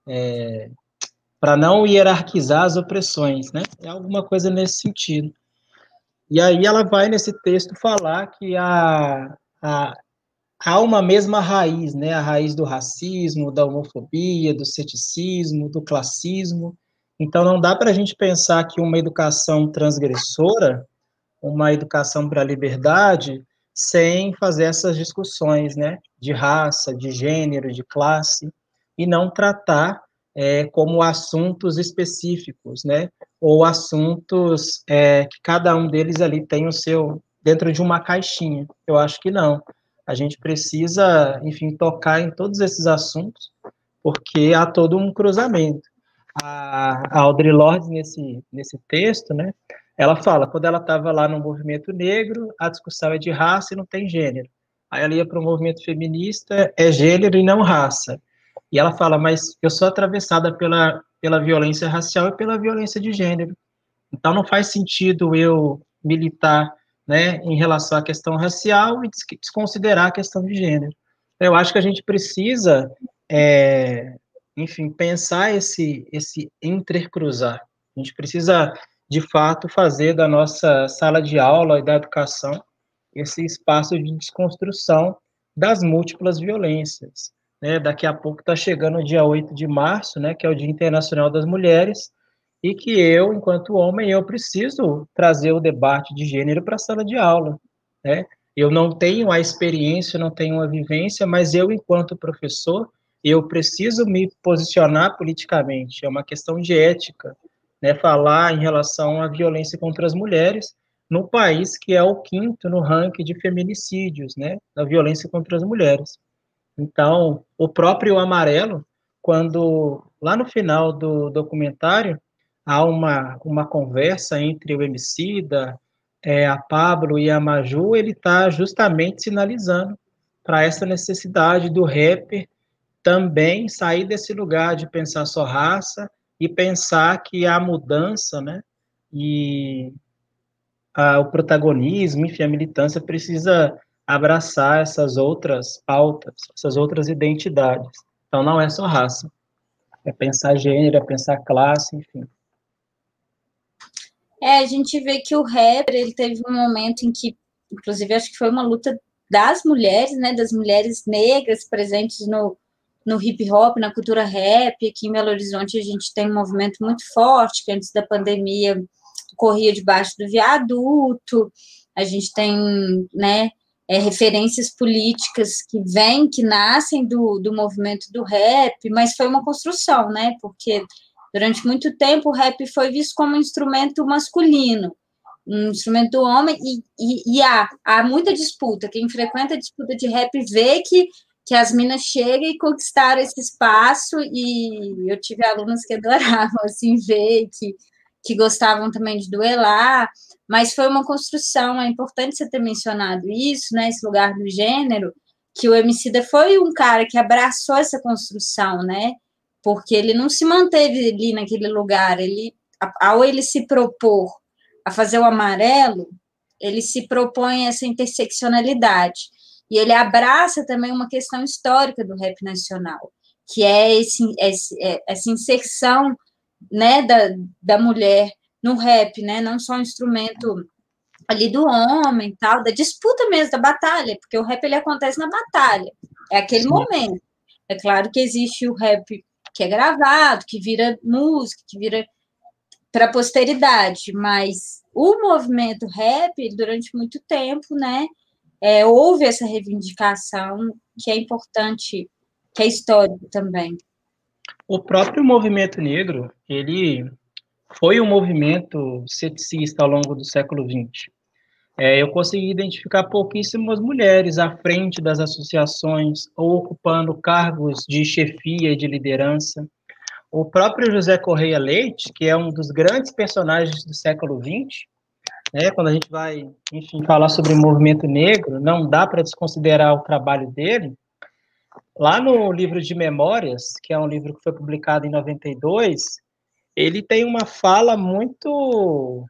B: é, para não hierarquizar as opressões, né? É alguma coisa nesse sentido. E aí ela vai nesse texto falar que há, há, há uma mesma raiz, né? A raiz do racismo, da homofobia, do ceticismo, do classismo. Então não dá para a gente pensar que uma educação transgressora uma educação para a liberdade sem fazer essas discussões, né, de raça, de gênero, de classe, e não tratar é, como assuntos específicos, né, ou assuntos é, que cada um deles ali tem o seu dentro de uma caixinha. Eu acho que não. A gente precisa, enfim, tocar em todos esses assuntos, porque há todo um cruzamento. A, Audre Lorde, nesse, nesse texto, né, ela fala, quando ela estava lá no movimento negro, a discussão é de raça e não tem gênero. Aí ela ia para o movimento feminista, é gênero e não raça. E ela fala, mas eu sou atravessada pela, pela violência racial e pela violência de gênero. Então não faz sentido eu militar né, em relação à questão racial e desconsiderar a questão de gênero. Eu acho que a gente precisa, é, enfim, pensar esse, esse intercruzar. A gente precisa de fato, fazer da nossa sala de aula e da educação esse espaço de desconstrução das múltiplas violências. Né? Daqui a pouco está chegando o dia 8 de março, né, que é o Dia Internacional das Mulheres, e que eu, enquanto homem, eu preciso trazer o debate de gênero para a sala de aula. Né? Eu não tenho a experiência, não tenho a vivência, mas eu, enquanto professor, eu preciso me posicionar politicamente. É uma questão de ética, né, falar em relação à violência contra as mulheres no país que é o quinto no ranking de feminicídios, né, da violência contra as mulheres. Então, o próprio Amarelo, quando lá no final do documentário há uma, uma conversa entre o Emicida, é, a Pablo e a Maju, ele está justamente sinalizando para essa necessidade do rapper também sair desse lugar de pensar só raça e pensar que a mudança, né, e a, o protagonismo, enfim, a militância precisa abraçar essas outras pautas, essas outras identidades. Então, não é só raça, é pensar gênero, é pensar classe, enfim.
A: É, a gente vê que o rapper, ele teve um momento em que, inclusive, acho que foi uma luta das mulheres, né, das mulheres negras presentes no, no hip hop, na cultura rap. Aqui em Belo Horizonte a gente tem um movimento muito forte, que antes da pandemia corria debaixo do viaduto. A gente tem, né, é, referências políticas que vêm, que nascem do, do movimento do rap, mas foi uma construção, né? Porque durante muito tempo o rap foi visto como um instrumento masculino, um instrumento homem, e, e, e há, há muita disputa. Quem frequenta a disputa de rap vê que que as minas cheguem e conquistaram esse espaço, e eu tive alunos que adoravam, assim, ver, que, que gostavam também de duelar, mas foi uma construção, é importante você ter mencionado isso, né, esse lugar do gênero, que o Emicida foi um cara que abraçou essa construção, né, porque ele não se manteve ali naquele lugar, ele, ao ele se propor a fazer o amarelo, ele se propõe essa interseccionalidade, e ele abraça também uma questão histórica do rap nacional, que é esse, esse, é, essa inserção né, da, da mulher no rap, né, não só um instrumento ali do homem, tal, da disputa mesmo, da batalha, porque o rap ele acontece na batalha, é aquele Sim. momento. É claro que existe o rap que é gravado, que vira música, que vira para a posteridade, mas o movimento rap, durante muito tempo, né, é, houve essa reivindicação que é importante, que é histórico também.
B: O próprio movimento negro, ele foi um movimento ceticista ao longo do século XX. É, eu consegui identificar pouquíssimas mulheres à frente das associações ou ocupando cargos de chefia e de liderança. O próprio José Correia Leite, que é um dos grandes personagens do século XX, né, quando a gente vai, enfim, falar sobre o movimento negro, não dá para desconsiderar o trabalho dele. Lá no livro de Memórias, que é um livro que foi publicado em 92, ele tem uma fala muito.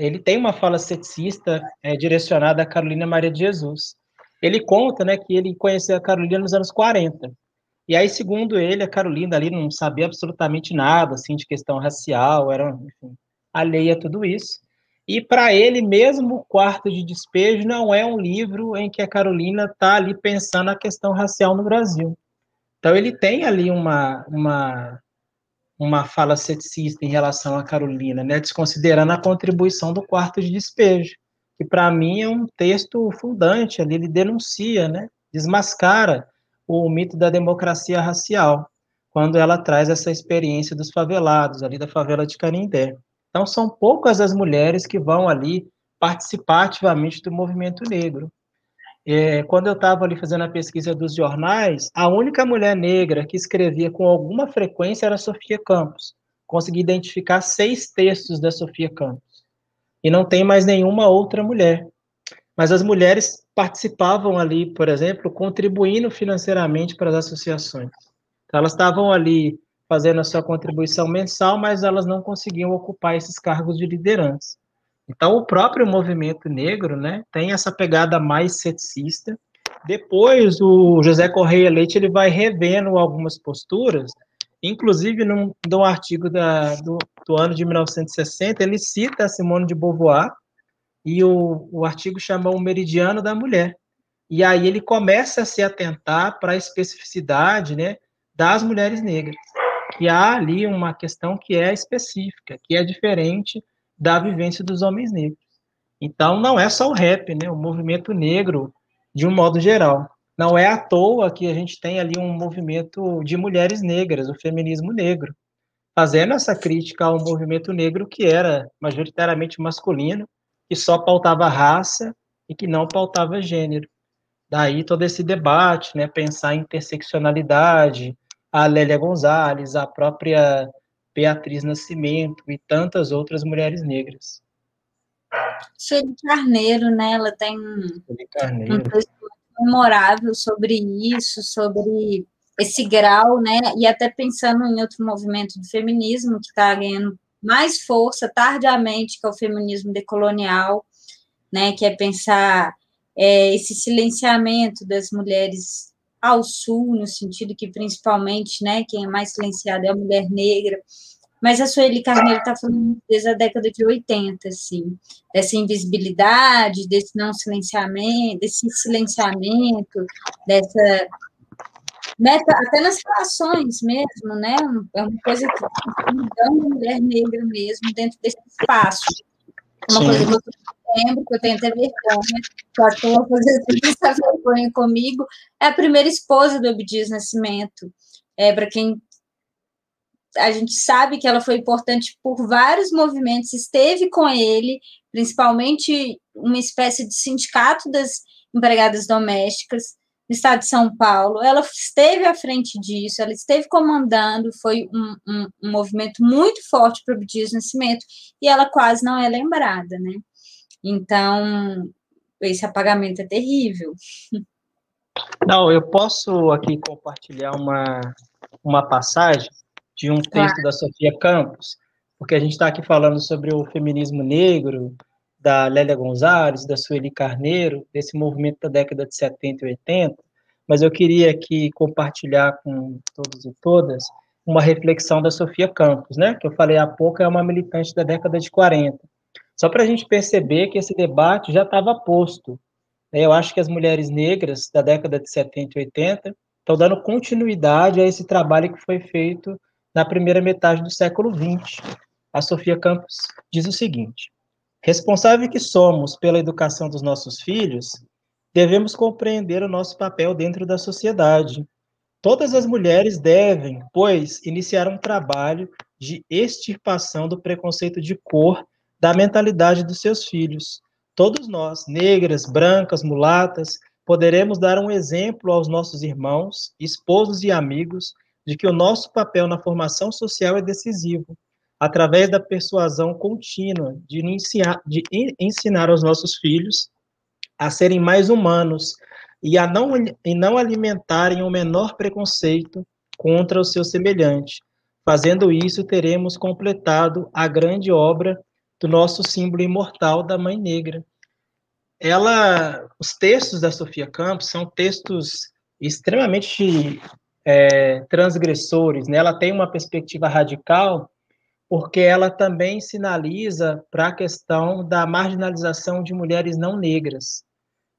B: Ele tem uma fala sexista é, direcionada a Carolina Maria de Jesus. Ele conta né, que ele conheceu a Carolina nos anos 40. E aí, segundo ele, a Carolina ali não sabia absolutamente nada assim, de questão racial, era enfim, alheia a tudo isso. E para ele mesmo, o Quarto de Despejo não é um livro em que a Carolina está ali pensando a questão racial no Brasil. Então ele tem ali uma, uma, uma fala sexista em relação a Carolina, né, desconsiderando a contribuição do Quarto de Despejo, que para mim é um texto fundante, ali ele denuncia, né, desmascara o mito da democracia racial, quando ela traz essa experiência dos favelados, ali da favela de Canindé. Então, são poucas as mulheres que vão ali participar ativamente do movimento negro. É, quando eu estava ali fazendo a pesquisa dos jornais, a única mulher negra que escrevia com alguma frequência era Sofia Campos. Consegui identificar seis textos da Sofia Campos. E não tem mais nenhuma outra mulher. Mas as mulheres participavam ali, por exemplo, contribuindo financeiramente para as associações. Então, elas estavam ali fazendo a sua contribuição mensal, mas elas não conseguiam ocupar esses cargos de liderança. Então, o próprio movimento negro né, tem essa pegada mais cetista. Depois, o José Correia Leite ele vai revendo algumas posturas, inclusive num, num artigo da, do, do, ano de 1960, ele cita a Simone de Beauvoir, e o, o artigo chama O Meridiano da Mulher. E aí ele começa a se atentar para a especificidade né, das mulheres negras que há ali uma questão que é específica, que é diferente da vivência dos homens negros. Então, não é só o rap, né? O movimento negro, de um modo geral. Não é à toa que a gente tem ali um movimento de mulheres negras, o feminismo negro, fazendo essa crítica ao movimento negro que era majoritariamente masculino, que só pautava raça e que não pautava gênero. Daí todo esse debate, né? Pensar em interseccionalidade, a Lélia Gonzalez, a própria Beatriz Nascimento e tantas outras mulheres negras.
A: Sueli Carneiro, né? Ela tem um texto memorável sobre isso, sobre esse grau, né? E até pensando em outro movimento do feminismo que está ganhando mais força tardiamente, que é o feminismo decolonial, né? Que é pensar é, esse silenciamento das mulheres ao sul, no sentido que principalmente, né, quem é mais silenciado é a mulher negra, mas a Sueli Carneiro está falando desde a década de 80, assim, dessa invisibilidade, desse não silenciamento, desse silenciamento, dessa né, até nas relações mesmo, né, é uma coisa que mudando a mulher negra mesmo dentro desse espaço. Uma Sim. coisa que eu lembro, que eu tenho até vergonha, só que eu vou fazer essa vergonha comigo, é a primeira esposa do Abdias Nascimento. É, para quem a gente sabe que ela foi importante por vários movimentos, esteve com ele, principalmente uma espécie de sindicato das empregadas domésticas, no estado de São Paulo. Ela esteve à frente disso, ela esteve comandando, foi um, um, um movimento muito forte para o Dias Nascimento, e ela quase não é lembrada, né? Então, esse apagamento é terrível.
B: Não, eu posso aqui compartilhar uma, uma passagem de um texto claro. da Sofia Campos, porque a gente está aqui falando sobre o feminismo negro, da Lélia Gonzalez, da Sueli Carneiro, desse movimento da década de 70 e 80, mas eu queria aqui compartilhar com todos e todas uma reflexão da Sofia Campos, né, que eu falei há pouco, é uma militante da década de 40. Só para a gente perceber que esse debate já estava posto. Né? Eu acho que as mulheres negras da década de 70 e 80 estão dando continuidade a esse trabalho que foi feito na primeira metade do século XX. A Sofia Campos diz o seguinte: Responsável que somos pela educação dos nossos filhos, devemos compreender o nosso papel dentro da sociedade. Todas as mulheres devem, pois, iniciar um trabalho de extirpação do preconceito de cor da mentalidade dos seus filhos. todos nós, negras, brancas, mulatas, poderemos dar um exemplo aos nossos irmãos, esposos e amigos de que o nosso papel na formação social é decisivo, através da persuasão contínua de, iniciar, de ensinar aos nossos filhos a serem mais humanos e a não, e não alimentarem o menor preconceito contra o seu semelhante. Fazendo isso, teremos completado a grande obra do nosso símbolo imortal da Mãe Negra. Ela, os textos da Sofia Campos são textos extremamente é, transgressores, né? Ela tem uma perspectiva radical porque ela também sinaliza para a questão da marginalização de mulheres não negras.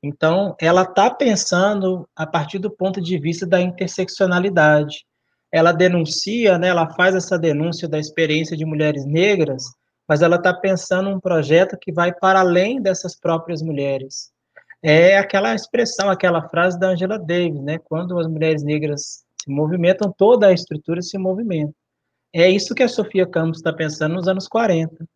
B: Então, ela está pensando a partir do ponto de vista da interseccionalidade. Ela denuncia, né, ela faz essa denúncia da experiência de mulheres negras, mas ela está pensando um projeto que vai para além dessas próprias mulheres. É aquela expressão, aquela frase da Angela Davis, né? Quando as mulheres negras se movimentam, toda a estrutura se movimenta. É isso que a Sofia Campos está pensando nos anos 40. Uhum.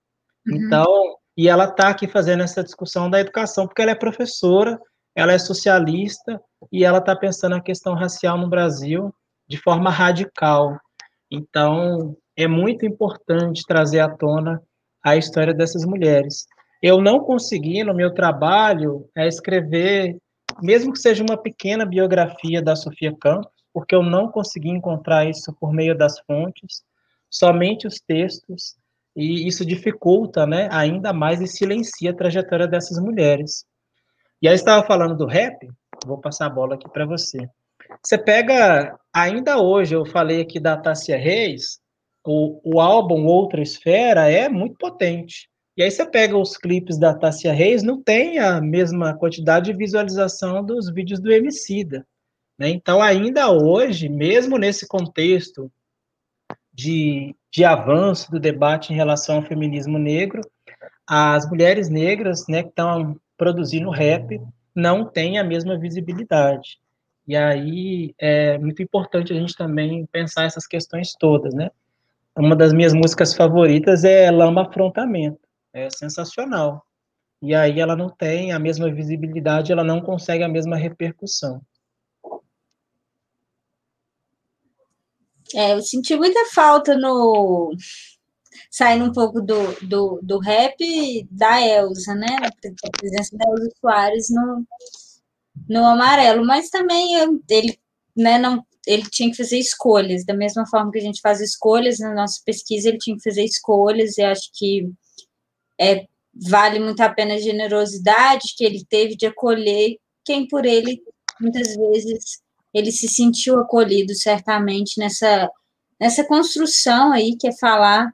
B: Então, e ela está aqui fazendo essa discussão da educação, porque ela é professora, ela é socialista, e ela está pensando a questão racial no Brasil de forma radical. Então, é muito importante trazer à tona a história dessas mulheres. Eu não consegui, no meu trabalho, é escrever, mesmo que seja uma pequena biografia da Sofia Campos, porque eu não consegui encontrar isso por meio das fontes, somente os textos e isso dificulta, né, ainda mais e silencia a trajetória dessas mulheres. E aí estava falando do rap, vou passar a bola aqui para você. Você pega, ainda hoje, eu falei aqui da Tássia Reis, o, o álbum Outra Esfera é muito potente. E aí você pega os clipes da Tássia Reis, não tem a mesma quantidade de visualização dos vídeos do Emicida. Né? Então, ainda hoje, mesmo nesse contexto de, de avanço do debate em relação ao feminismo negro, as mulheres negras né, que estão produzindo rap não têm a mesma visibilidade. E aí é muito importante a gente também pensar essas questões todas, né? Uma das minhas músicas favoritas é Lama Afrontamento, é sensacional. E aí ela não tem a mesma visibilidade, ela não consegue a mesma repercussão.
A: É, eu senti muita falta no. Saindo um pouco do, do, do rap da Elsa, né? A presença da Elsa Soares no, no amarelo, mas também ele, né, não, ele tinha que fazer escolhas, da mesma forma que a gente faz escolhas na nossa pesquisa, ele tinha que fazer escolhas, e acho que é, vale muito a pena a generosidade que ele teve de acolher quem por ele muitas vezes ele se sentiu acolhido certamente nessa, nessa construção aí que é falar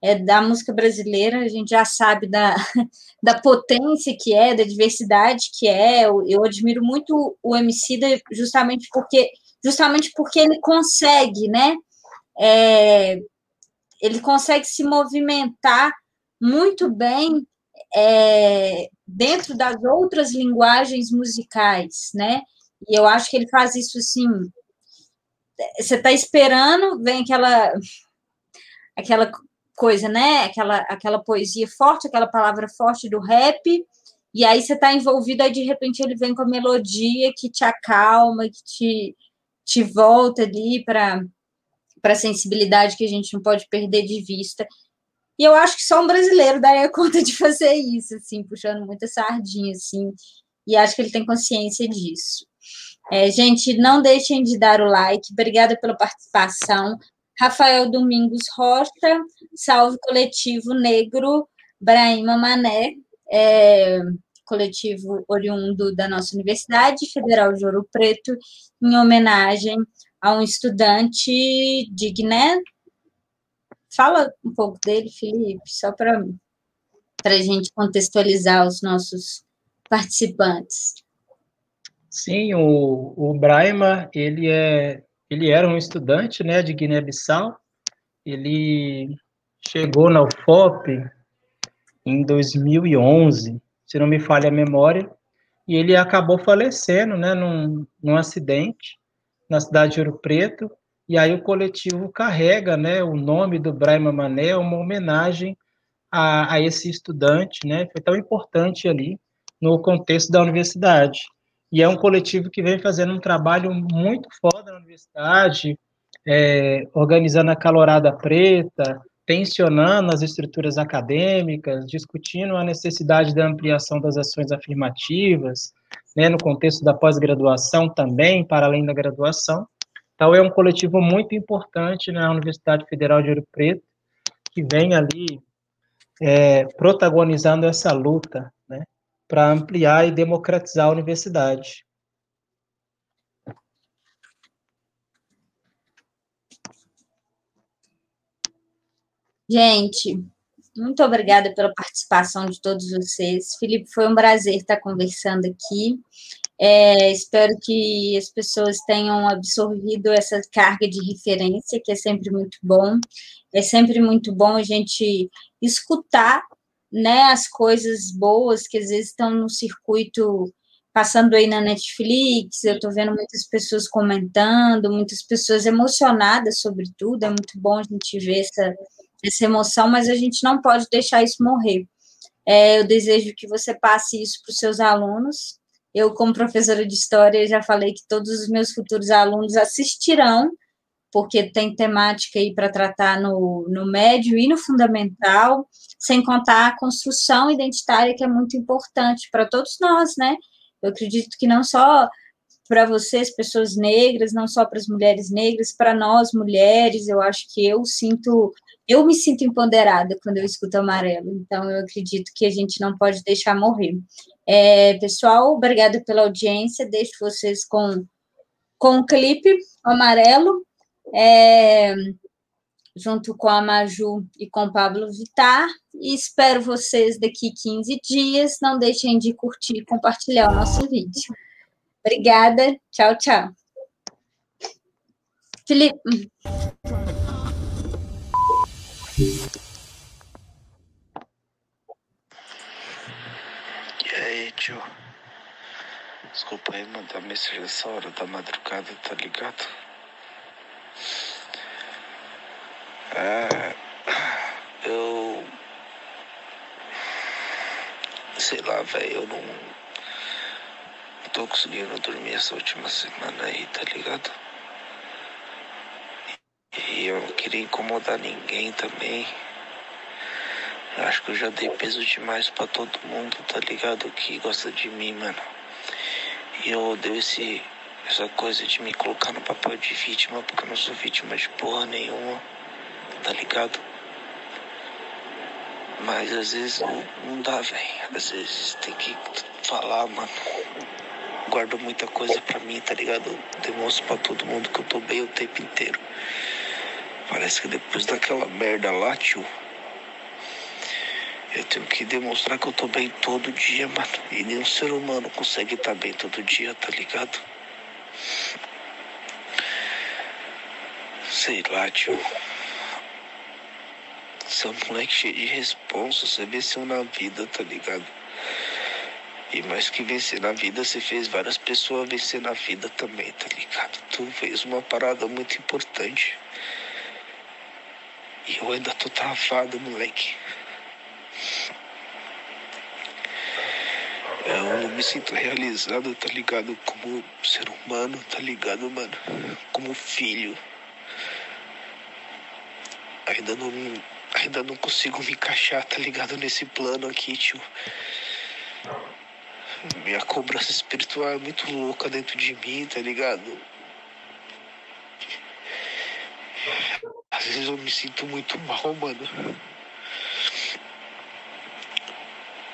A: é, da música brasileira, a gente já sabe da, da potência que é, da diversidade que é. Eu, eu admiro muito o Emicida justamente porque justamente porque ele consegue, né? É, ele consegue se movimentar muito bem é, dentro das outras linguagens musicais, né? E eu acho que ele faz isso assim. Você está esperando, vem aquela aquela coisa, né? Aquela, aquela poesia forte, aquela palavra forte do rap, e aí você está envolvido, aí de repente ele vem com a melodia que te acalma, que te, te volta ali para a sensibilidade que a gente não pode perder de vista. E eu acho que só um brasileiro daria conta de fazer isso, assim, puxando muita sardinha, assim, e acho que ele tem consciência disso. É, gente, não deixem de dar o like. Obrigada pela participação. Rafael Domingos Rocha, Salve Coletivo Negro, Brahima Mané, é, coletivo oriundo da nossa Universidade Federal de Ouro Preto, em homenagem a um estudante de Guiné. Fala um pouco dele, Felipe, só para a gente contextualizar os nossos participantes.
B: Sim, o, o Braima, ele, é, ele era um estudante né, de Guiné-Bissau, ele chegou na UFOP em 2011, se não me falha a memória, e ele acabou falecendo né, num, num acidente na cidade de Ouro Preto, e aí o coletivo carrega né, o nome do Braima Mané, uma homenagem a, a esse estudante, né, foi tão importante ali, no contexto da universidade. E é um coletivo que vem fazendo um trabalho muito foda na universidade, é, organizando a calorada preta, tensionando as estruturas acadêmicas, discutindo a necessidade da ampliação das ações afirmativas, né, no contexto da pós-graduação também, para além da graduação. Então, é um coletivo muito importante na Universidade Federal de Ouro Preto, que vem ali é, protagonizando essa luta, né, para ampliar e democratizar a universidade.
A: Gente, muito obrigada pela participação de todos vocês. Felipe, foi um prazer estar conversando aqui. É, espero que as pessoas tenham absorvido essa carga de referência, que é sempre muito bom. É sempre muito bom a gente escutar né, as coisas boas que às vezes estão no circuito passando aí na Netflix, eu estou vendo muitas pessoas comentando, muitas pessoas emocionadas sobre tudo, é muito bom a gente ver essa, essa emoção, mas a gente não pode deixar isso morrer. É, eu desejo que você passe isso para os seus alunos. Eu, como professora de história, já falei que todos os meus futuros alunos assistirão porque tem temática aí para tratar no, no médio e no fundamental, sem contar a construção identitária, que é muito importante para todos nós, né? Eu acredito que não só para vocês, pessoas negras, não só para as mulheres negras, para nós, mulheres, eu acho que eu sinto, eu me sinto empoderada quando eu escuto amarelo, então eu acredito que a gente não pode deixar morrer. É, pessoal, obrigada pela audiência, deixo vocês com, com o clipe amarelo, é, junto com a Maju e com o Pablo Vitar. E espero vocês daqui 15 dias. Não deixem de curtir e compartilhar o nosso vídeo. Obrigada. Tchau, tchau. Felipe.
C: E aí, tio? Desculpa aí mandar mensagem nessa hora da madrugada, tá ligado? É, eu. Sei lá, velho, eu não. Não tô conseguindo dormir essa última semana aí, tá ligado? E eu não queria incomodar ninguém também. Eu acho que eu já dei peso demais pra todo mundo, tá ligado? Que gosta de mim, mano. E eu odeio esse, essa coisa de me colocar no papel de vítima, porque eu não sou vítima de porra nenhuma tá ligado? Mas às vezes não, não dá, velho. Às vezes tem que falar, mano. Guardo muita coisa pra mim, tá ligado? demonstro pra todo mundo que eu tô bem o tempo inteiro. Parece que depois daquela merda lá, tio. Eu tenho que demonstrar que eu tô bem todo dia, mano. E nenhum ser humano consegue estar tá bem todo dia, tá ligado? Sei lá, tio. Você é um moleque cheio de responsa, você venceu na vida, tá ligado? E mais que vencer na vida, você fez várias pessoas vencer na vida também, tá ligado? Tu fez uma parada muito importante. E eu ainda tô travado, moleque. Eu me sinto realizado, tá ligado? Como ser humano, tá ligado, mano? Como filho. Ainda não ainda não consigo me encaixar, tá ligado? Nesse plano aqui, tio. Minha cobrança espiritual é muito louca dentro de mim, tá ligado? Às vezes eu me sinto muito mal, mano.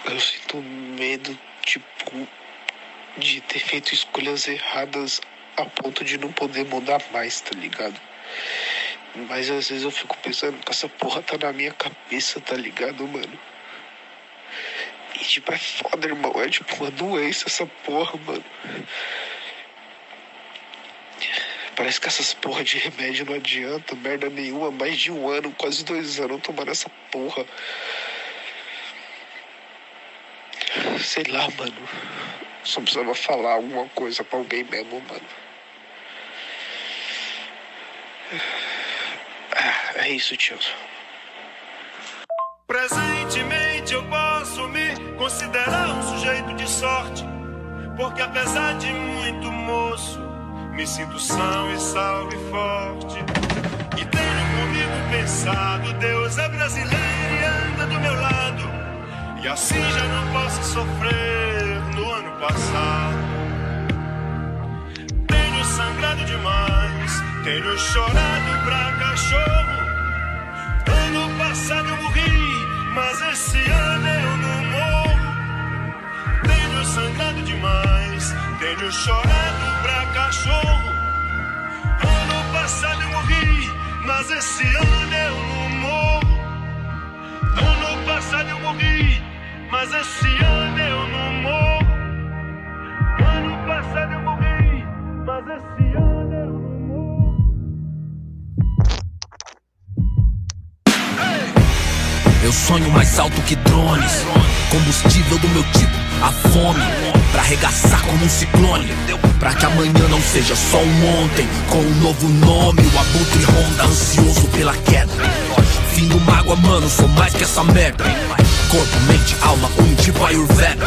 C: Eu sinto medo, tipo, de ter feito escolhas erradas a ponto de não poder mudar mais, tá ligado? Mas às vezes eu fico pensando que essa porra tá na minha cabeça, tá ligado, mano? E tipo, é foda, irmão. É tipo uma doença essa porra, mano. Parece que essas porra de remédio não adianta, merda nenhuma. Mais de um ano, quase dois anos tomando essa porra. Sei lá, mano. Só precisava falar alguma coisa pra alguém mesmo, mano. É isso, tio.
D: Presentemente eu posso me considerar um sujeito de sorte, porque apesar de muito moço, me sinto são e salve forte. E tenho comigo pensado, Deus é brasileiro e anda do meu lado, e assim já não posso sofrer no ano passado. Tenho sangrado demais, tenho chorado pra cachorro. Ano passado eu morri, mas esse ano eu não morro. Tenho sangrado demais, tenho chorado pra cachorro. Ano passado eu morri, mas esse ano eu não morro. Ano passado eu morri, mas esse ano eu não morro. Ano passado eu morri, mas esse ano eu não morro.
E: Sonho mais alto que drones. Combustível do meu tipo, a fome. Pra arregaçar como um ciclone. Pra que amanhã não seja só um ontem. Com um novo nome, o abutre ronda, ansioso pela queda. Fim do mágoa, mano, sou mais que essa merda. Corpo, mente, alma, um tipo Ayurveda.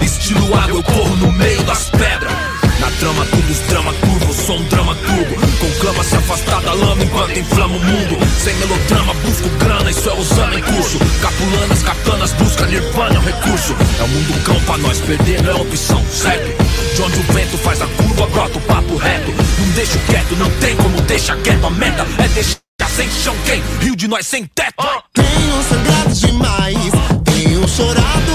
E: Estilo água, eu corro no meio das pedras. Na trama, tudo os drama curvo, sou um drama turbo. Conclama se afastar da lama enquanto inflama o mundo. Sem melodrama, busco grana, isso é usando em curso. Capulanas, katanas, busca nirvana, é um recurso. É o mundo cão pra nós, perder não é opção, certo? De onde o vento faz a curva, brota o papo reto. Não deixo quieto, não tem como deixar quieto. A meta é deixar sem chão quem? Rio de nós sem teto.
F: Tenho sangrado demais, tenho chorado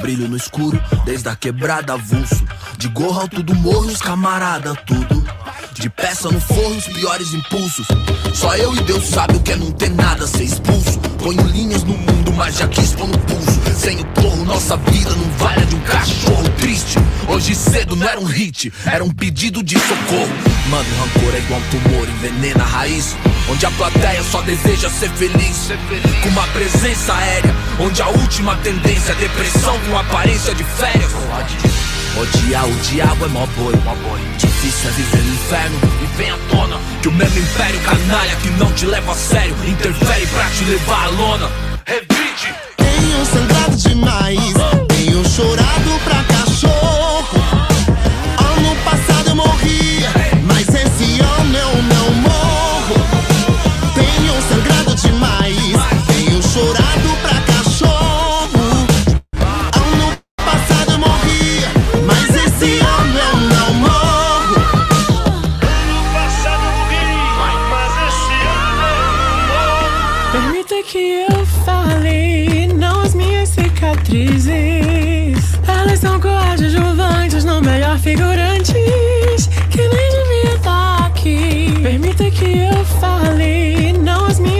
E: Brilho no escuro, desde a quebrada avulso. De gorro alto do morro, os camarada, tudo. De peça no forro, os piores impulsos. Só eu e Deus sabe o que é não ter nada, ser expulso. Ponho linhas no mundo, mas já quis pôr no pulso. Sem o porro, nossa vida não vale a de um cachorro triste. Hoje cedo não era um hit, era um pedido de socorro. Mano, rancor é igual um tumor, envenena a raiz. Onde a plateia só deseja ser feliz. Com uma presença aérea, onde a última tendência é depressão com aparência de férias. Odiar o diabo é mó boi. Difícil é viver no inferno e vem à tona que o mesmo império canalha que não te leva a sério interfere pra te levar à lona. Revide!
F: Tenho sangrado demais, tenho chorado